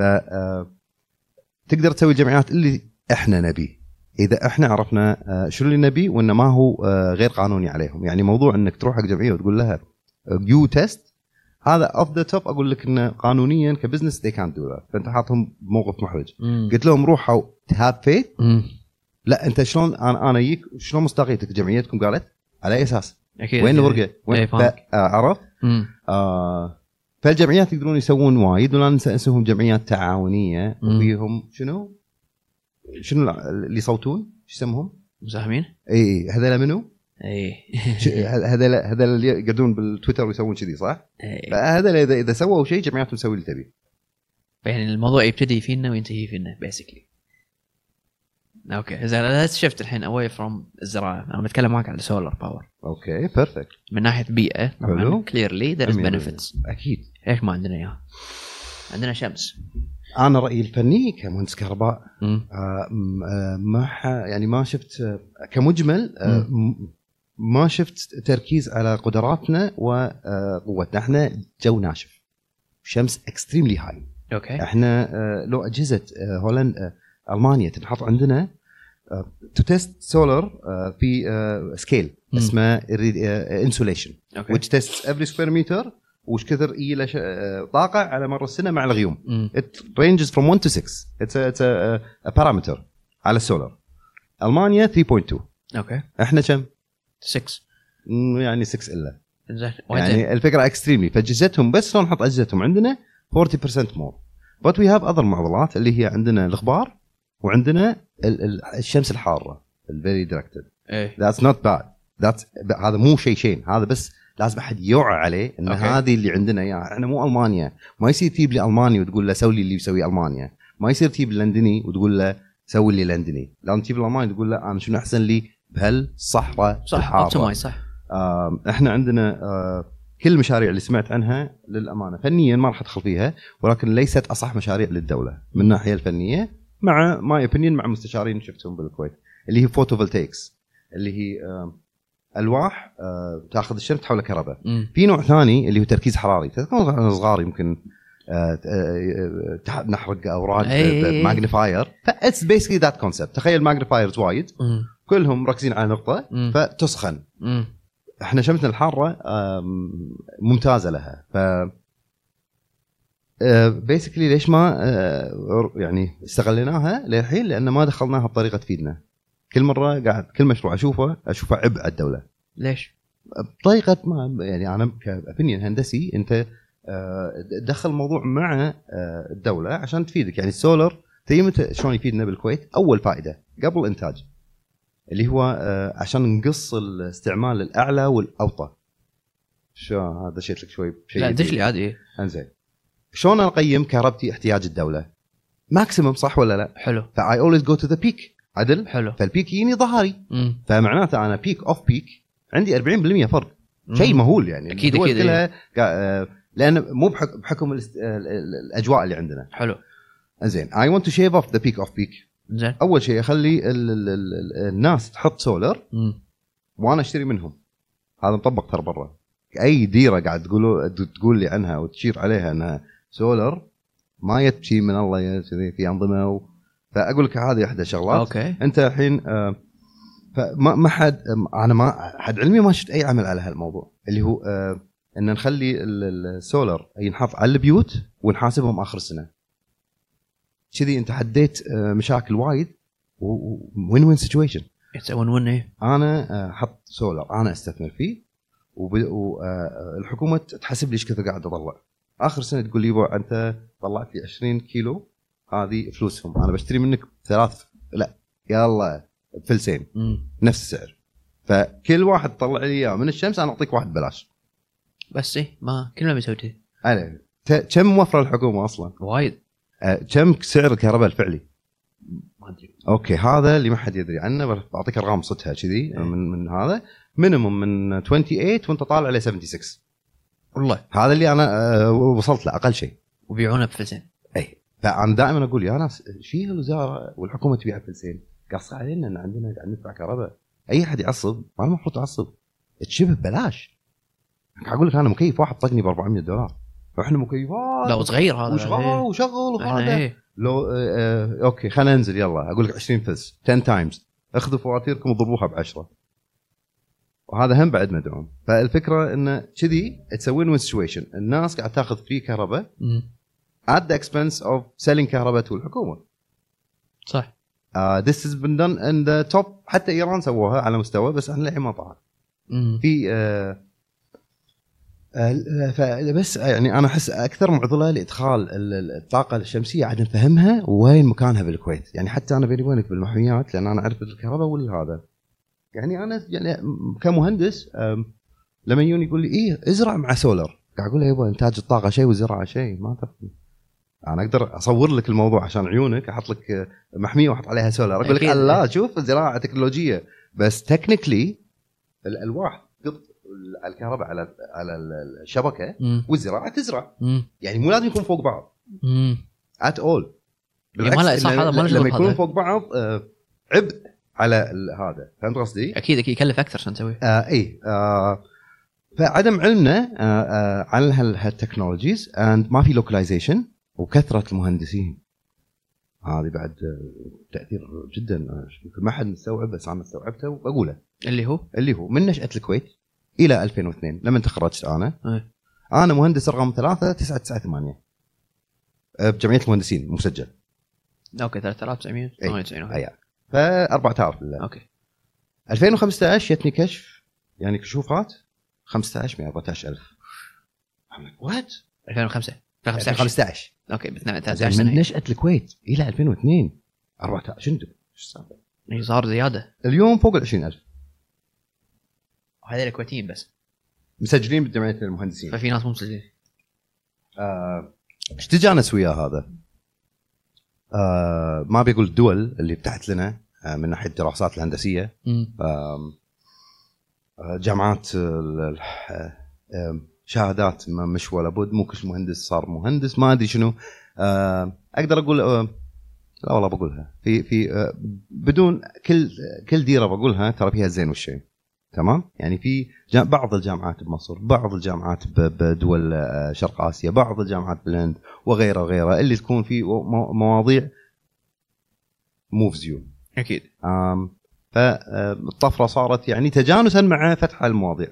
تقدر تسوي الجمعيات اللي إحنا نبي. إذا إحنا عرفنا شنو اللي نبي وإنه ما هو غير قانوني عليهم. يعني موضوع إنك تروح حق جمعية وتقول لها you test هذا off the top أقول لك إنه قانونيا ك business can't do that فأنت حاطهم بموقف محرج مم. قلت لهم روحوا have faith. لا أنت شلون أنا أنا اجيك شلون مصداقيتك جمعيتكم قالت على أي أساس؟ أكيد وين. الورقة؟ وين آه، عرفت؟ آه فالجمعيات يقدرون يسوون وايد ولا ننسى اسمهم جمعيات تعاونية. وفيهم شنو؟ شنو اللي يصوتون؟ شو يسموهم؟ مساهمين؟ إي هذول منو؟ اي ش- هذول هذول اللي يقعدون بالتويتر ويسوون كذي صح؟ إيه. فهذول اذا إذا سووا شيء جمعياتهم تسوي اللي تبي. يعني الموضوع يبتدي فينا وينتهي فينا basically okay زين let's شفت الحين away from الزراعة أنا بتكلم معك على solar power okay perfect من ناحية بيئة حلو. clearly there is benefits أكيد إيش ما عندنا إياها؟ عندنا شمس أنا رأيي الفني كمهندس كهرباء. آه، آه، ما يعني ما شفت آه، كمجمل آه، ما شفت تركيز على قدراتنا وقوتنا إحنا جو ناشف. شمس extremely high okay. إحنا آه، لو أجهزة آه، Holland آه، ألمانيا تنحط عندنا to test solar في scale. اسمه insolation okay. which tests every square meter وش كثر له آه، طاقة على مر السنة مع الغيوم. it ranges from 1 to 6 it's a, it's a, a parameter على السولار ألمانيا 3.2 okay. إحنا كم؟ 6 مم، يعني 6 إلا. زين. يعني الفكرة extremely فاجهزتهم بس لو نحط اجهزتهم عندنا 40% more بس we have other معضلات اللي هي عندنا الغبار وعندنا ال- ال- الشمس الحارة ال very directed that's not bad that هذا مو شيء شين هذا بس لازم أحد يوعى عليه إن okay. هذه اللي عندنا اياها إحنا مو ألمانيا. ما يصير تجيب لي ألماني وتقول له سوي لي اللي يسوي ألمانيا. ما يصير تجيب لندني وتقول له سوي لي لندني. لازم تجيب الالماني تقول له أنا شنو أحسن لي بهالصحراء صح. optimize صح إحنا عندنا آه، كل المشاريع اللي سمعت عنها للأمانة فنيا ما راح أدخل فيها ولكن ليست أصح مشاريع للدولة من الناحية الفنية مع my opinion مع مستشارين شفتهم بالكويت اللي هي photovoltaics اللي هي ألواح آه، تأخذ الشمس تحولها كهرباء. في نوع ثاني اللي هو تركيز حراري صغار يمكن نحرق أوراق. magnifier that's basically that concept تخيل magnifiers وايد. كلهم مركزين على نقطة. فتسخن. إحنا شمسنا الحارة ممتازة لها ف بيسكلي ليش ما آه، يعني استغليناها للحين لأن ما دخلناها بطريقة تفيدنا كل مرة قاعد كل مشروع أشوفه أشوفه عبء على الدولة ليش؟ بطريقة ما يعني أنا كابنيون هندسي أنت آه، دخل الموضوع مع آه، الدولة عشان تفيدك يعني السولر تدري متى شلون يفيدنا بالكويت؟ أول فائدة قبل الإنتاج اللي هو آه، عشان نقص الاستعمال الأعلى والأوطى شو هذا دشيت لك شوي بشيء لا. دش لي عادي إنزين شلون أقيم كهربتي احتياج الدولة؟ maximum صح ولا لا؟ حلو ف I always go to the peak عدل؟ حلو فال peak يجيني ظهري. فمعناته أنا peak off-peak عندي 40% فرق. شيء مهول يعني كلها قا- آه، لأن مو بحك- بحكم الأجواء اللي عندنا. حلو. زين I want to shave off the peak off-peak زين أول شيء أخلي ال ال ال الناس تحط سولر. وأنا أشتري منهم. هذا مطبق ترى برا. أي ديرة قاعد تقولوا تقول لي عنها وتشير عليها إنها سولر ما يتشي من الله كذي في أنظمة و... فأقول لك هذه أحدى الشغلات okay. أنت الحين آه، فما ما حد أنا ما حد علمي ما شفت أي عمل على هالموضوع. اللي هو آه، إن نخلي ال- ال- السولر ينحط على البيوت ونحاسبهم آخر السنة. كذي أنت حديت آه، مشاكل وايد win-win situation يتسوون one إيه. أنا آه، أحط سولر أنا أستثمر فيه والحكومة تحسب لي إيش كثر قاعد أطلع. آخر سنة تقول لي "بو، أنت طلعت لي 20 كيلو هذه فلوسهم. أنا بشتري منك ثلاث لا يلا فلسين. مم. نفس السعر. فكل واحد طلع لي إياه. من الشمس أنا أعطيك واحد ببلاش. بس إيه ما كلنا بيسوي كذي. كم موفره الحكومة أصلا؟ وايد. آه، كم سعر الكهرباء الفعلي؟ ما أدري. okay هذا اللي ما حد يدري عنه بعطيك أرقام صدها كذي إيه. من من هذا. minimum من 28 وأنت طالع ل 76 والله. هذا اللي أنا آه، وصلت له أقل شيء. وبيعونه بفلسين اي فأنا دائما أقول يا ناس شيل الوزارة والحكومة تبيع فلسين قص علينا إن عندنا قاعد ندفع كهرباء. أي أحد يعصب؟ ما المفروض تعصب. تشبه ببلاش. أقول لك أنا مكيف واحد طقني ب 400 دولار. وإحنا مكيفات. لا وصغير هذا وشغال إيه. وشغل وهذا. إيه. لو آه آه okay خلينا ننزل يلا. أقول لك 20 فلس. 10 times اخذوا فواتيركم وضربوها ب 10 وهذا هم بعد مدعوم فالفكرة انه كذي تس win-win situation الناس قاعد تاخذ free كهرباء. at the expense of selling كهرباء to الحكومة. صح. uh, this has been done in the top. حتى إيران سووها على مستوى بس إحنا للحين ما طلع. في uh, آه، فبس يعني أنا أحس أكثر معضلة لإدخال ال- ال- الطاقة الشمسية عاد نفهمها وين مكانها بالكويت. يعني حتى أنا بيني وبينك بالمحميات لأن أنا أعرف الكهرباء والهذا. يعني أنا يعني كمهندس لما يجون يقول لي إيه ازرع مع سولر. قاعد أقول له يبا إنتاج الطاقة شيء والزراعه شيء ما تفهم أنا أقدر أصور لك الموضوع عشان عيونك أحط لك محمية وأحط عليها سولر. أقول لك. لا شوف زراعة تكنولوجية. بس technically الالواح الكهرباء على على الشبكة مم. والزراعة تزرع مم. يعني مو لازم يكون فوق بعض. at all يعني ما هذا ما لما. يكونون فوق بعض آه، عبء على هذا فهمت قصدي؟ أكيد أكيد يكلف أكثر عشان تسويه آه اي آه فعدم علمنا آه آه عن هال- هال technologies and ما في localization وكثرة المهندسين هذه بعد آه، تأثير جدا آه، ما حد مستوعب بس أنا استوعبته وبقوله اللي هو اللي هو من نشأة الكويت إلى 2002 لما تخرجت أنا. إيه. أنا مهندس رقم 3 998 آه، بجمعية المهندسين مسجل. okay 3998 اي ف 4000 بالله. okay. 2015 جتني كشف. يعني كشوفات. 15 14000 وات 2005 2015 2015 أوكي ب 13 زين من نشأة الكويت إلى 2002 14 شنو صار زيادة. اليوم فوق ال 20000 هذول الكويتيين بس. مسجلين بجمعيه المهندسين ففي ناس مو مسجلين. آه، إيش تجانس وياه هذا؟ آه ما بيقول الدول اللي فتحت لنا آه من ناحية الدراسات الهندسية. آه، جامعات آه، شهادات ما مش ولا بد مو كل مهندس صار مهندس ما أدري شنو. آه، أقدر أقول آه، لا والله بقولها. في في آه، بدون كل كل ديرة بقولها ترى فيها الزين والشين تمام؟ يعني في بعض الجامعات بمصر بعض الجامعات بدول آه، شرق آسيا بعض الجامعات بالهند وغيره وغيره اللي تكون في مو- مواضيع moves you أكيد. فالطفره صارت يعني تجانسا مع فتح المواضيع.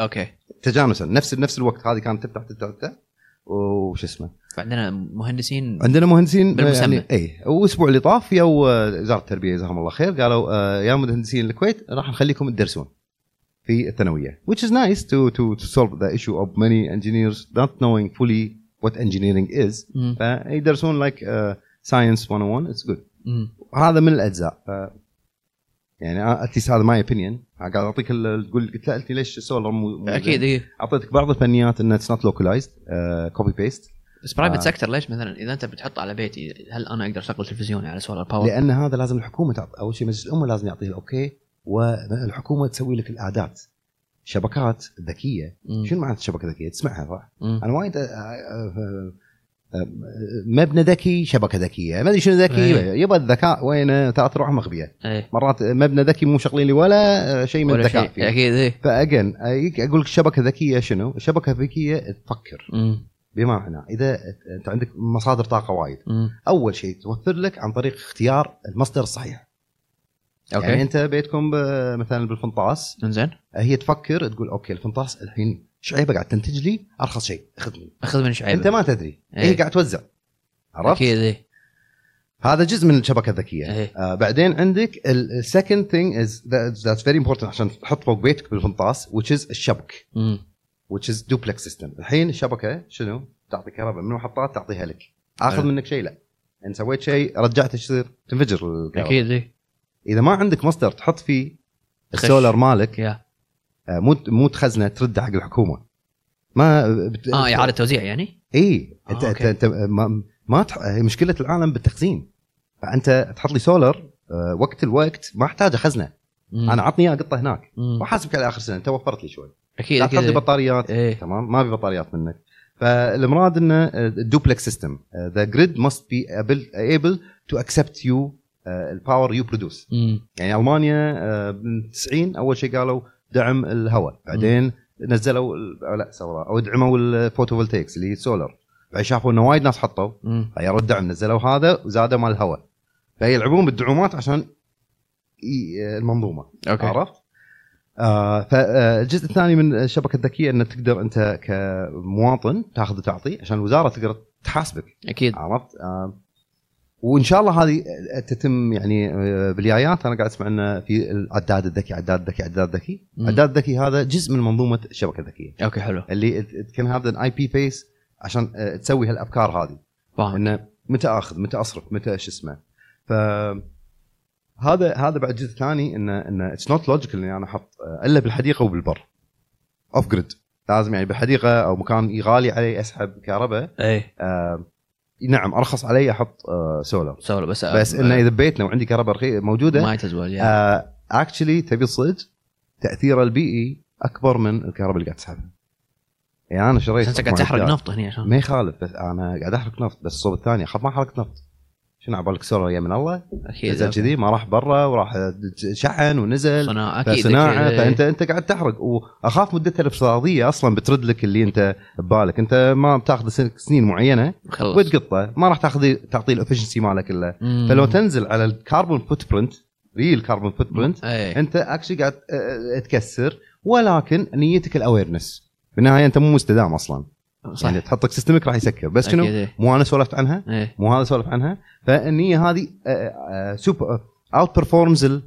okay. تجانسا. نفس نفس الوقت هذه كانت تفتح تفتح تفتح وش اسمه؟ فعندنا مهندسين عندنا مهندسين بالمسمى. يعني اي والاسبوع اللي طاف يا وزارة التربية جزاهم الله خير قالوا آه، يا مهندسين الكويت راح نخليكم تدرسون في الثانوية which is nice to to to solve the issue of many engineers not knowing fully what engineering is. فيدرسون like uh, science 101 it's good. هذا من الأجزاء ف يعني at least هذا my opinion قاعد أعطيك تقول قلت قلت ليش سولر مو مو أكيد؟ اي أعطيتك بعض الفنيات انها it's not localized copy paste بس private آه. sector ليش مثلا إذا أنت بتحط على بيتي هل أنا أقدر أشغل تلفزيوني على solar power؟ لأن هذا لازم الحكومة تعطي أول شيء مجلس الأمة لازم يعطيه ال okay والحكومة تسوي لك الاعداد شبكات ذكية. شنو معنى شبكة ذكية تسمعها صح؟ أنا وايد آه، آه، آه، مبنى ذكي شبكة ذكية ما أدري شنو ذكي إيه. يبغى الذكاء وينه ثلاث روح مخبية إيه مرات مبنى ذكي مو شغلين لي ولا شيء من الذكاء فيه أكيد إيه فأجن أقول لك شبكة ذكية شنو؟ الشبكه الذكيه تفكر مم. بمعنى إذا أنت عندك مصادر طاقة وايد. مم. أول شيء توفر لك عن طريق اختيار المصدر الصحيح. okay. يعني أنت بيتكم مثلا بالفنطاس. إنزين. هي تفكر تقول okay الفنطاس الحين شعيبة قاعد تنتج لي أرخص شيء اخذني أخذ من شعيب أنت ما تدري. إيه. هي قاعد توزع. عرفت؟ أكيد إيه. هذا جزء من الشبكة الذكية. إيه. آه بعدين عندك ال second thing is that's very important عشان تحط فوق بيتك بالفنطاس which is الشبك. مم. Which is duplex system. الحين الشبكة شنو؟ تعطي كهرباء من محطات تعطيها لك. آخذ حلو. منك شيء لا. ان سويت شيء رجعته إيش يصير؟ تنفجر الكهرباء. أكيد إيه. إذا ما عندك مصدر تحط فيه. السولر مالك آه، مو مو تخزنه ترد حق الحكومة. ما بت... آه إعادة توزيع يعني؟ اي آه، أنت okay. أنت, ما, ما تح... مشكلة العالم بالتخزين. فأنت تحط لي سولر آه، وقت الوقت ما أحتاج أخزنه. أنا عطني إياه قطة هناك. واحاسبك على آخر سنة أنت وفرت لي شوي. أكيد لا إيه. بطاريات. إيه. تمام ما في بطاريات منك. فالمراد إنه ال duplex system the grid must be able to accept you ال power you produce. يعني ألمانيا آه، من 90 أول شيء قالوا دعم الهواء. بعدين نزلوا لا sorry أو دعموا ال photovoltaics اللي هي السولر بعدين شافوا إنه وايد ناس حطوا. غيروا الدعم نزلوا هذا وزادوا مال الهواء. فيلعبون بالدعومات عشان ي- المنظومة. okay. عرفت؟ آه فالجزء الثاني من الشبكة الذكية انه تقدر أنت كمواطن تاخذ وتعطي عشان الوزارة تقدر تحاسبك. أكيد. عرفت؟ آه وإن شاء الله هذه تتم يعني آه، بالجايات أنا قاعد أسمع انه في العداد الذكي عداد ذكي عداد ذكي. مم. عداد ذكي هذا جزء من منظومة الشبكة الذكية. okay حلو. اللي كان هذا EB phase عشان آه، تسوي هالأفكار هذه. فاهم. إنه متى آخذ متى أصرف متى شو اسمه. ف هذا هذا بعد جزء ثاني انه انه it's not logical إني أنا أحط آه، إلا بالحديقة وبالبر. off grid لازم يعني بالحديقة أو مكان غالي علي أسحب كهرباء. إيه. آه نعم أرخص علي أحط آه solar solo بس بس إنه إذا ببيتنا وعندي كهرباء موجودة ما يتزول يا. actually تبي الصدق تاثيره البيئي أكبر من الكهرباء اللي قاعد تسحبها. يعني أنا شريت أنت قاعد تحرق. نفط هنا عشان. ما يخالف بس أنا قاعد أحرق نفط. بس الصوب الثاني اخاف ما حرقت نفط. شنو عبالك سولار يا من الله؟ أكيد نزل كذي ما راح برا وراح شحن ونزل صناعة أكيد صناعه أكيد. فانت أنت قاعد تحرق. وأخاف مدتها الافتراضيه أصلا بترد لك اللي أنت ببالك. أنت ما بتاخذ سن- سنين معينة خلص وتقطه ما راح تاخذ تعطيه ال efficiency كله مم. فلو تنزل على ال carbon footprint real carbon footprint أنت actually قاعد تكسر. ولكن نيتك ال awareness بالنهاية أنت مو مستدام أصلا. صح يعني تحط لك system ك راح يسكر بس شنو إيه. مو أنا سولفت عنها إيه مو هذا سولف عنها فالنيه هذه super outperforms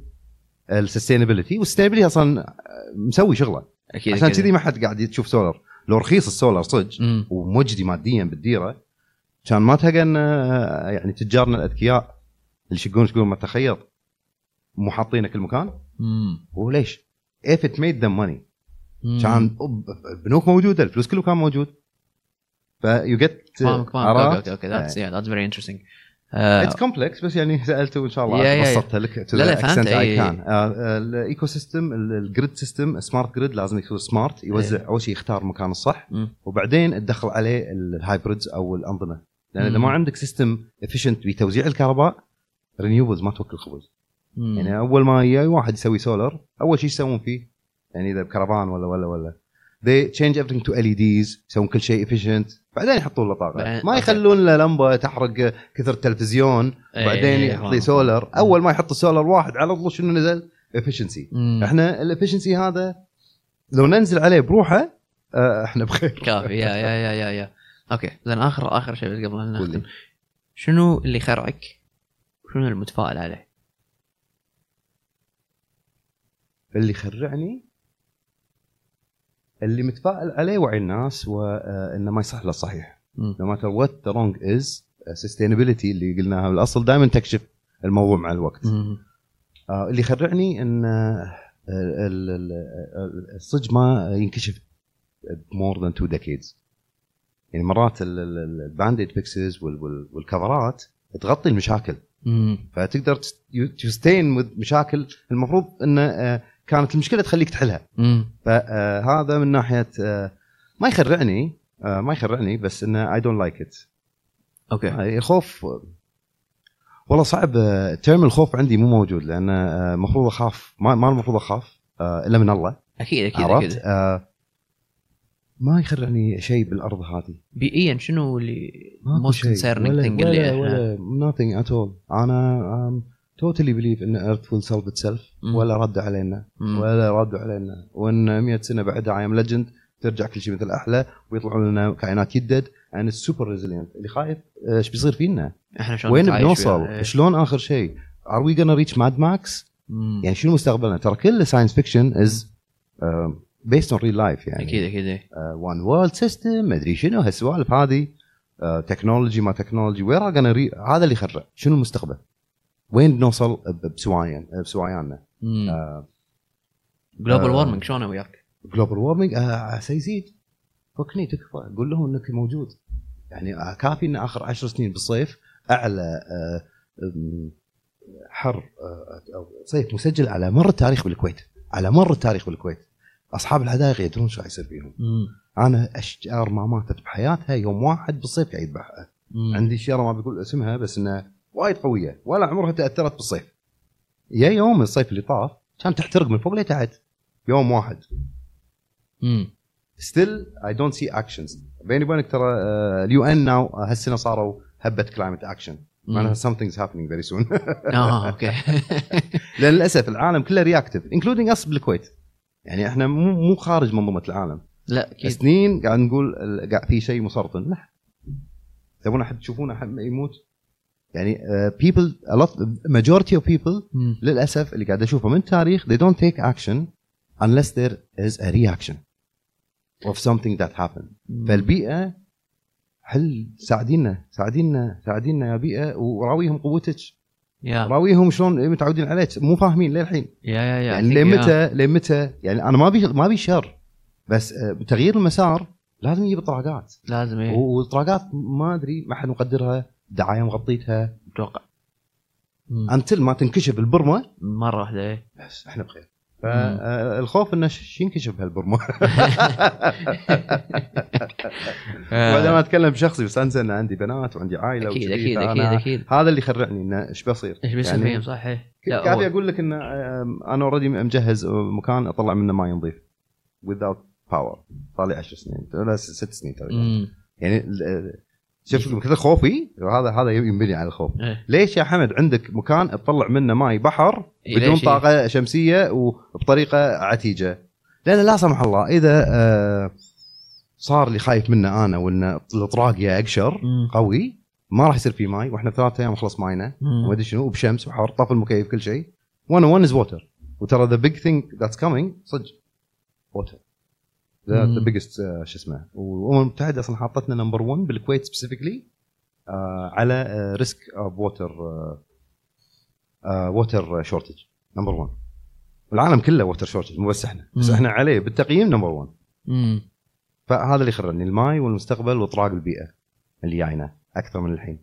ال sustainability وال sustainability أصلا آه، مسوي شغلة أكيد عشان. كذي ما حد قاعد تشوف سولر لو رخيص السولر صدق. ومجدي ماديا بالديرة كان ما تلقى آه، يعني تجارنا الأذكياء اللي يشقون يقولون ما تخيط مو حاطينه كل مكان. وليش؟ if it made them money. كان البنوك موجودة الفلوس كله كان موجود ف you get فاهمك فاهمك أوكي أوكي ذاتس that's very interesting. آه، it's complex بس يعني سألته وان شاء الله. yeah- yeah- yeah. بسطتها لك لا، لا، فهمت، can. آه، ال ecosystem ال grid system smart grid لازم يكون smart يوزع أول شيء يختار المكان الصح. وبعدين تدخل عليه ال hybrids أو الأنظمة. لأن إذا. ما عندك system efficient بتوزيع الكهرباء renewables ما توكل خبز. يعني أول ما يجي واحد يسوي سولر أول شيء يسوون فيه يعني إذا بكرفان ولا ولا ولا. They change everything to LEDs يسوون كل شيء efficient بعدين يحطون له طاقة بعدين- ما. يخلون له لمبة تحرق كثر التلفزيون إيه، وبعدين إيه، يحط لي. سولر أول ما يحط السولر واحد على طول شنو نزل efficiency مم. إحنا ال efficiency هذا لو ننزل عليه بروحه آه، إحنا بخير كافي yeah yeah yeah yeah yeah أوكي زين آخر آخر شيء قبل لي. نختم شنو اللي خرعك؟ شنو المتفائل عليه؟ اللي يخرعني اللي متفائل عليه وعي الناس وانه ما يصح له الصحيح no matter what the wrong is sustainability اللي قلناها بالأصل دائما تكشف الموضوع مع الوقت. آه، اللي يخرعني إن آه، ال- ال- ال- الصج ما ينكشف more than two decades. يعني مرات ال band-aid fixes وال cover ات تغطي المشاكل. فتقدر تـ sustain مشاكل المفروض إن آه، كانت المشكلة تخليك تحلها. فهذا من ناحية آه، ما يخرعني آه، ما يخرعني بس إنه I don't like it okay. الخوف والله صعب آه، term الخوف عندي مو موجود لأن آه، المفروض أخاف ما المفروض أخاف آه، إلا من الله. أكيد أكيد عرفت؟ أكيد. آه، ما يخرعني شيء بالأرض هذه. بيئيا شنو اللي most. concerning اللي ولا, إحنا ولا nothing at all. أنا totally believe إن will solve itself مم. ولا رد علينا. ولا ردوا علينا وإن 100 سنة بعدها I Am Legend ترجع كل شيء مثل أحلى ويطلعون لنا كائنات يدد and it's super resilient اللي خايف آه، إيش بيصير فينا؟ إحنا شلون وين بنوصل؟ إيه. شلون آخر شيء؟ are we gonna reach mad max؟ مم. يعني شنو مستقبلنا؟ ترى كل science fiction is based on real life يعني أكيد أكيد. one world system ما أدري شنو هالسوالف هذه technology ما technology where هذا اللي يخرع شنو المستقبل؟ وين بنوصل ب- بسوايا بسوايانا؟ global آه. warming شلون وياك؟ global warming سيزيد فكني تكفى قول لهم إنك موجود. يعني آه، كافي إن آخر عشر سنين بالصيف أعلى آه، حر آه، أو صيف مسجل على مر التاريخ بالكويت. على مر التاريخ بالكويت. أصحاب الحدائق يدرون شو يصير فيهم. أنا أشجار ما ماتت بحياتها يوم واحد بالصيف قاعد يذبحها عندي شجره ما بقول اسمها بس انها وايد قوية ولا عمرها تأثرت بالصيف. يا يوم الصيف اللي طاف كان تحترق من فوق لتحت. يوم واحد. مم. still I don't see actions بيني وبينك ترى ال UN ناو هالسنة صاروا هبة climate action معناها something's happening very soon. آه okay. لأن للأسف العالم كله reactive including us بالكويت. يعني إحنا مو مو خارج منظومة العالم. لا أكيد. سنين قاعد نقول ال- قاعد في شيء مسرطن لا. تبون أحد تشوفونه أحد يموت؟ يعني people a lot majority of people مم. للأسف اللي قاعد اشوفه من التاريخ they don't take action unless there is a reaction of something that happened. فالبيئة حل ساعدينا ساعدينا ساعدينا يا بيئة؟ وراويهم قوتك. يا راويهم شلون متعودين عليك. مو فاهمين للحين. يعني أكيد، لين يا. متى لين متى يعني أنا ما بي ما بي شر. بس آه، تغيير المسار لازم يجيب اطراقات لازم إيه. والاطراقات ما أدري ما حد مقدرها. دعاية مغطيتها. أتوقع. until ما تنكشف البرمة. مرة واحدة إيه. بس إحنا بخير. فالخوف إنه ش- ينكشف بهالبرمة. بعدين ما أتكلم بشخصي بس انسى ان عندي بنات وعندي عائلة أكيد أكيد أكيد أكيد. هذا اللي يخرعني إنه إيش بصير؟ إيش بيصير يعني فيهم صح إيه. لا، كافي أقول لك إن آم، أنا already مجهز مكان أطلع منه ماي نظيف. Without power صار لي 10 سنين ست سنين تقريبا. يعني ال- شوف من كثر خوفي هذا هذا ينبني على الخوف إيه. ليش يا حمد عندك مكان تطلع منه ماي بحر إيه، بدون ليش؟ طاقة شمسية وبطريقة عتيجة لأن لا سمح الله إذا آه، صار اللي خايف منه أنا وإن الأطراق أقشر مم. قوي ما راح يصير في ماي وإحنا ثلاثة أيام خلص ماينا. وما أدري شنو وبشمس وحر طاف المكيف كل شيء وأنا one is water وترى the big thing that's coming صدق ووتر ذا مم. biggest شو اسمه والامم المتحده أصلا حاطتنا number 1 بالكويت specifically على آه، risk of water water shortage number 1 والعالم كله water shortage مو بس إحنا بس. إحنا عليه بالتقييم number 1 مم. فهذا اللي يخرعني الماي والمستقبل واطراق البيئة اللي جاينا أكثر من الحين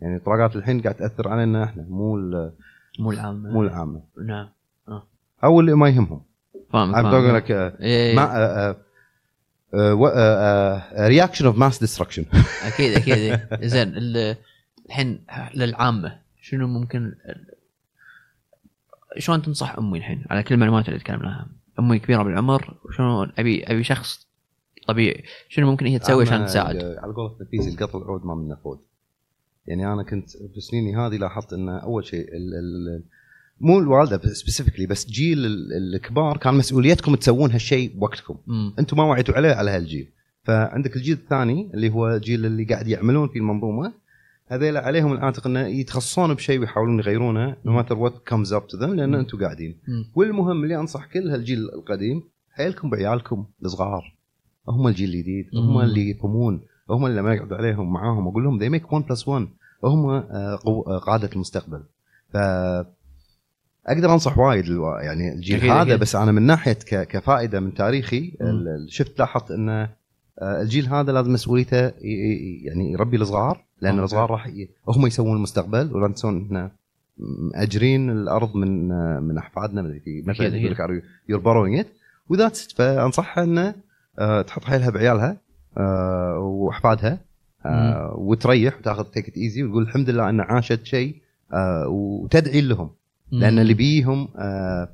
يعني اطراقات الحين قاعد تأثر علينا إحنا مو ال- مو العامة مو العامة نعم أو اللي ما يهمهم فاهم فاهم. talking like uh, إيه. ما reaction of mass destruction أكيد أكيد. زين ال- الحين للعامة شنو ممكن شلون تنصح أمي الحين؟ على كل المعلومات اللي تكلمنا عنها. أمي كبيرة بالعمر وشنو أبي أبي شخص طبيعي. شنو ممكن هي تسوي عشان تساعد؟ على قولة نفيزي القطر العود ما منه فود يعني أنا كنت في سنيني هذه لاحظت إن أول شيء ال ال مو الوالدة specifically بس جيل ال- الكبار كان مسؤوليتكم تسوون هالشيء بوقتكم. أنتم ما وعيتوا عليه على هالجيل. فعندك الجيل الثاني اللي هو الجيل اللي قاعد يعملون في المنظومة هذيلا عليهم اعتقد انه يتخصصون بشيء ويحاولون يغيرونه. no matter what comes up to them لأن. أنتم قاعدين. مم. والمهم اللي أنصح كل هالجيل القديم حيلكم بعيالكم الصغار. هم الجيل الجديد هم. اللي يقومون هم اللي لما اقعد عليهم معاهم. أقول لهم they make 1 plus 1 هم آه، آه، قادة المستقبل. ف أقدر أنصح وايد الو- يعني الجيل أكيد، هذا أكيد. بس أنا من ناحية ك- كفائدة من تاريخي شفت لاحظت إن آه، الجيل هذا لازم مسؤوليته يعني يربي الصغار لأن. الصغار راح هم يسوون المستقبل ولا تنسون إحنا مأجرين الأرض من آه، من أحفادنا في مثلا يقول لك you're borrowing it و that's فأنصحها انه آه، تحط حيلها بعيالها وأحفادها وتريح وتاخذ take easy وتقول الحمد لله إن عاشت شيء وتدعي لهم لأن اللي بيهم آه،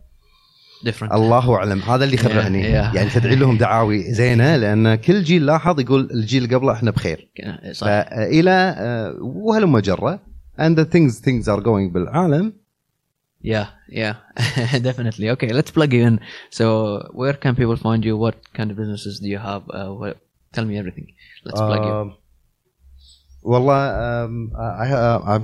different الله اعلم هذا اللي يخرعني Yeah, yeah. يعني تدعي لهم دعاوي زينه لأن كل جيل لاحظ يقول الجيل اللي قبله إحنا بخير صح فالى آه، وهلم جره and the things things are going بالعالم Yeah, yeah, definitely. Okay, let's plug you in. So, where can people find you? What kind of businesses do you have? Uh, what, tell me everything. Let's plug you. Um, والله um, I, I, I'm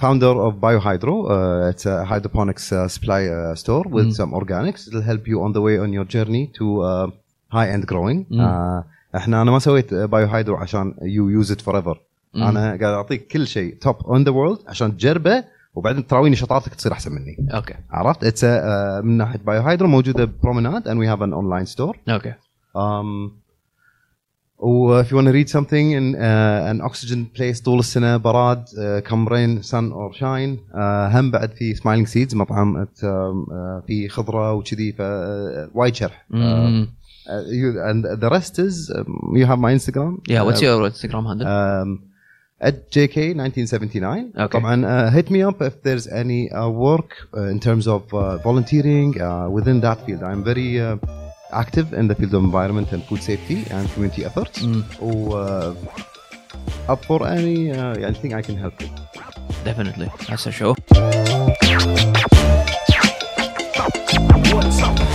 founder of BioHydro. Uh, it's a hydroponics uh, supply uh, store with Mm. some organics. It'll help you on the way on your journey to uh, high end growing. Mm. Uh, إحنا أنا ما سويت Bio Hydro عشان you use it forever Mm. أنا قاعد أعطيك كل شيء top on the world عشان تجربه وبعدين تراويني شطارتك تصير أحسن مني Okay, عرفت it's من ناحية Bio Hydro موجودة Promenade and we have an online store okay. Um, و if you want to read something in uh, an oxygen place طول السنه براد uh, come rain sun or shine uh, هم بعد في سمايلينج سيدز مطعم uh, uh, في خضره وكذي ف uh, وايد شرح uh, Mm. uh, you, and the rest is um, you have my Instagram yeah, what's uh, your Instagram handle? um, at JK1979 Okay. طبعا uh, hit me up if there's any uh, work uh, in terms of uh, volunteering uh, within that field I'm very uh, active in the field of environment and food safety and community efforts mm. Oh, uh, up for any uh, anything I can help you. Definitely, that's a show. What's up?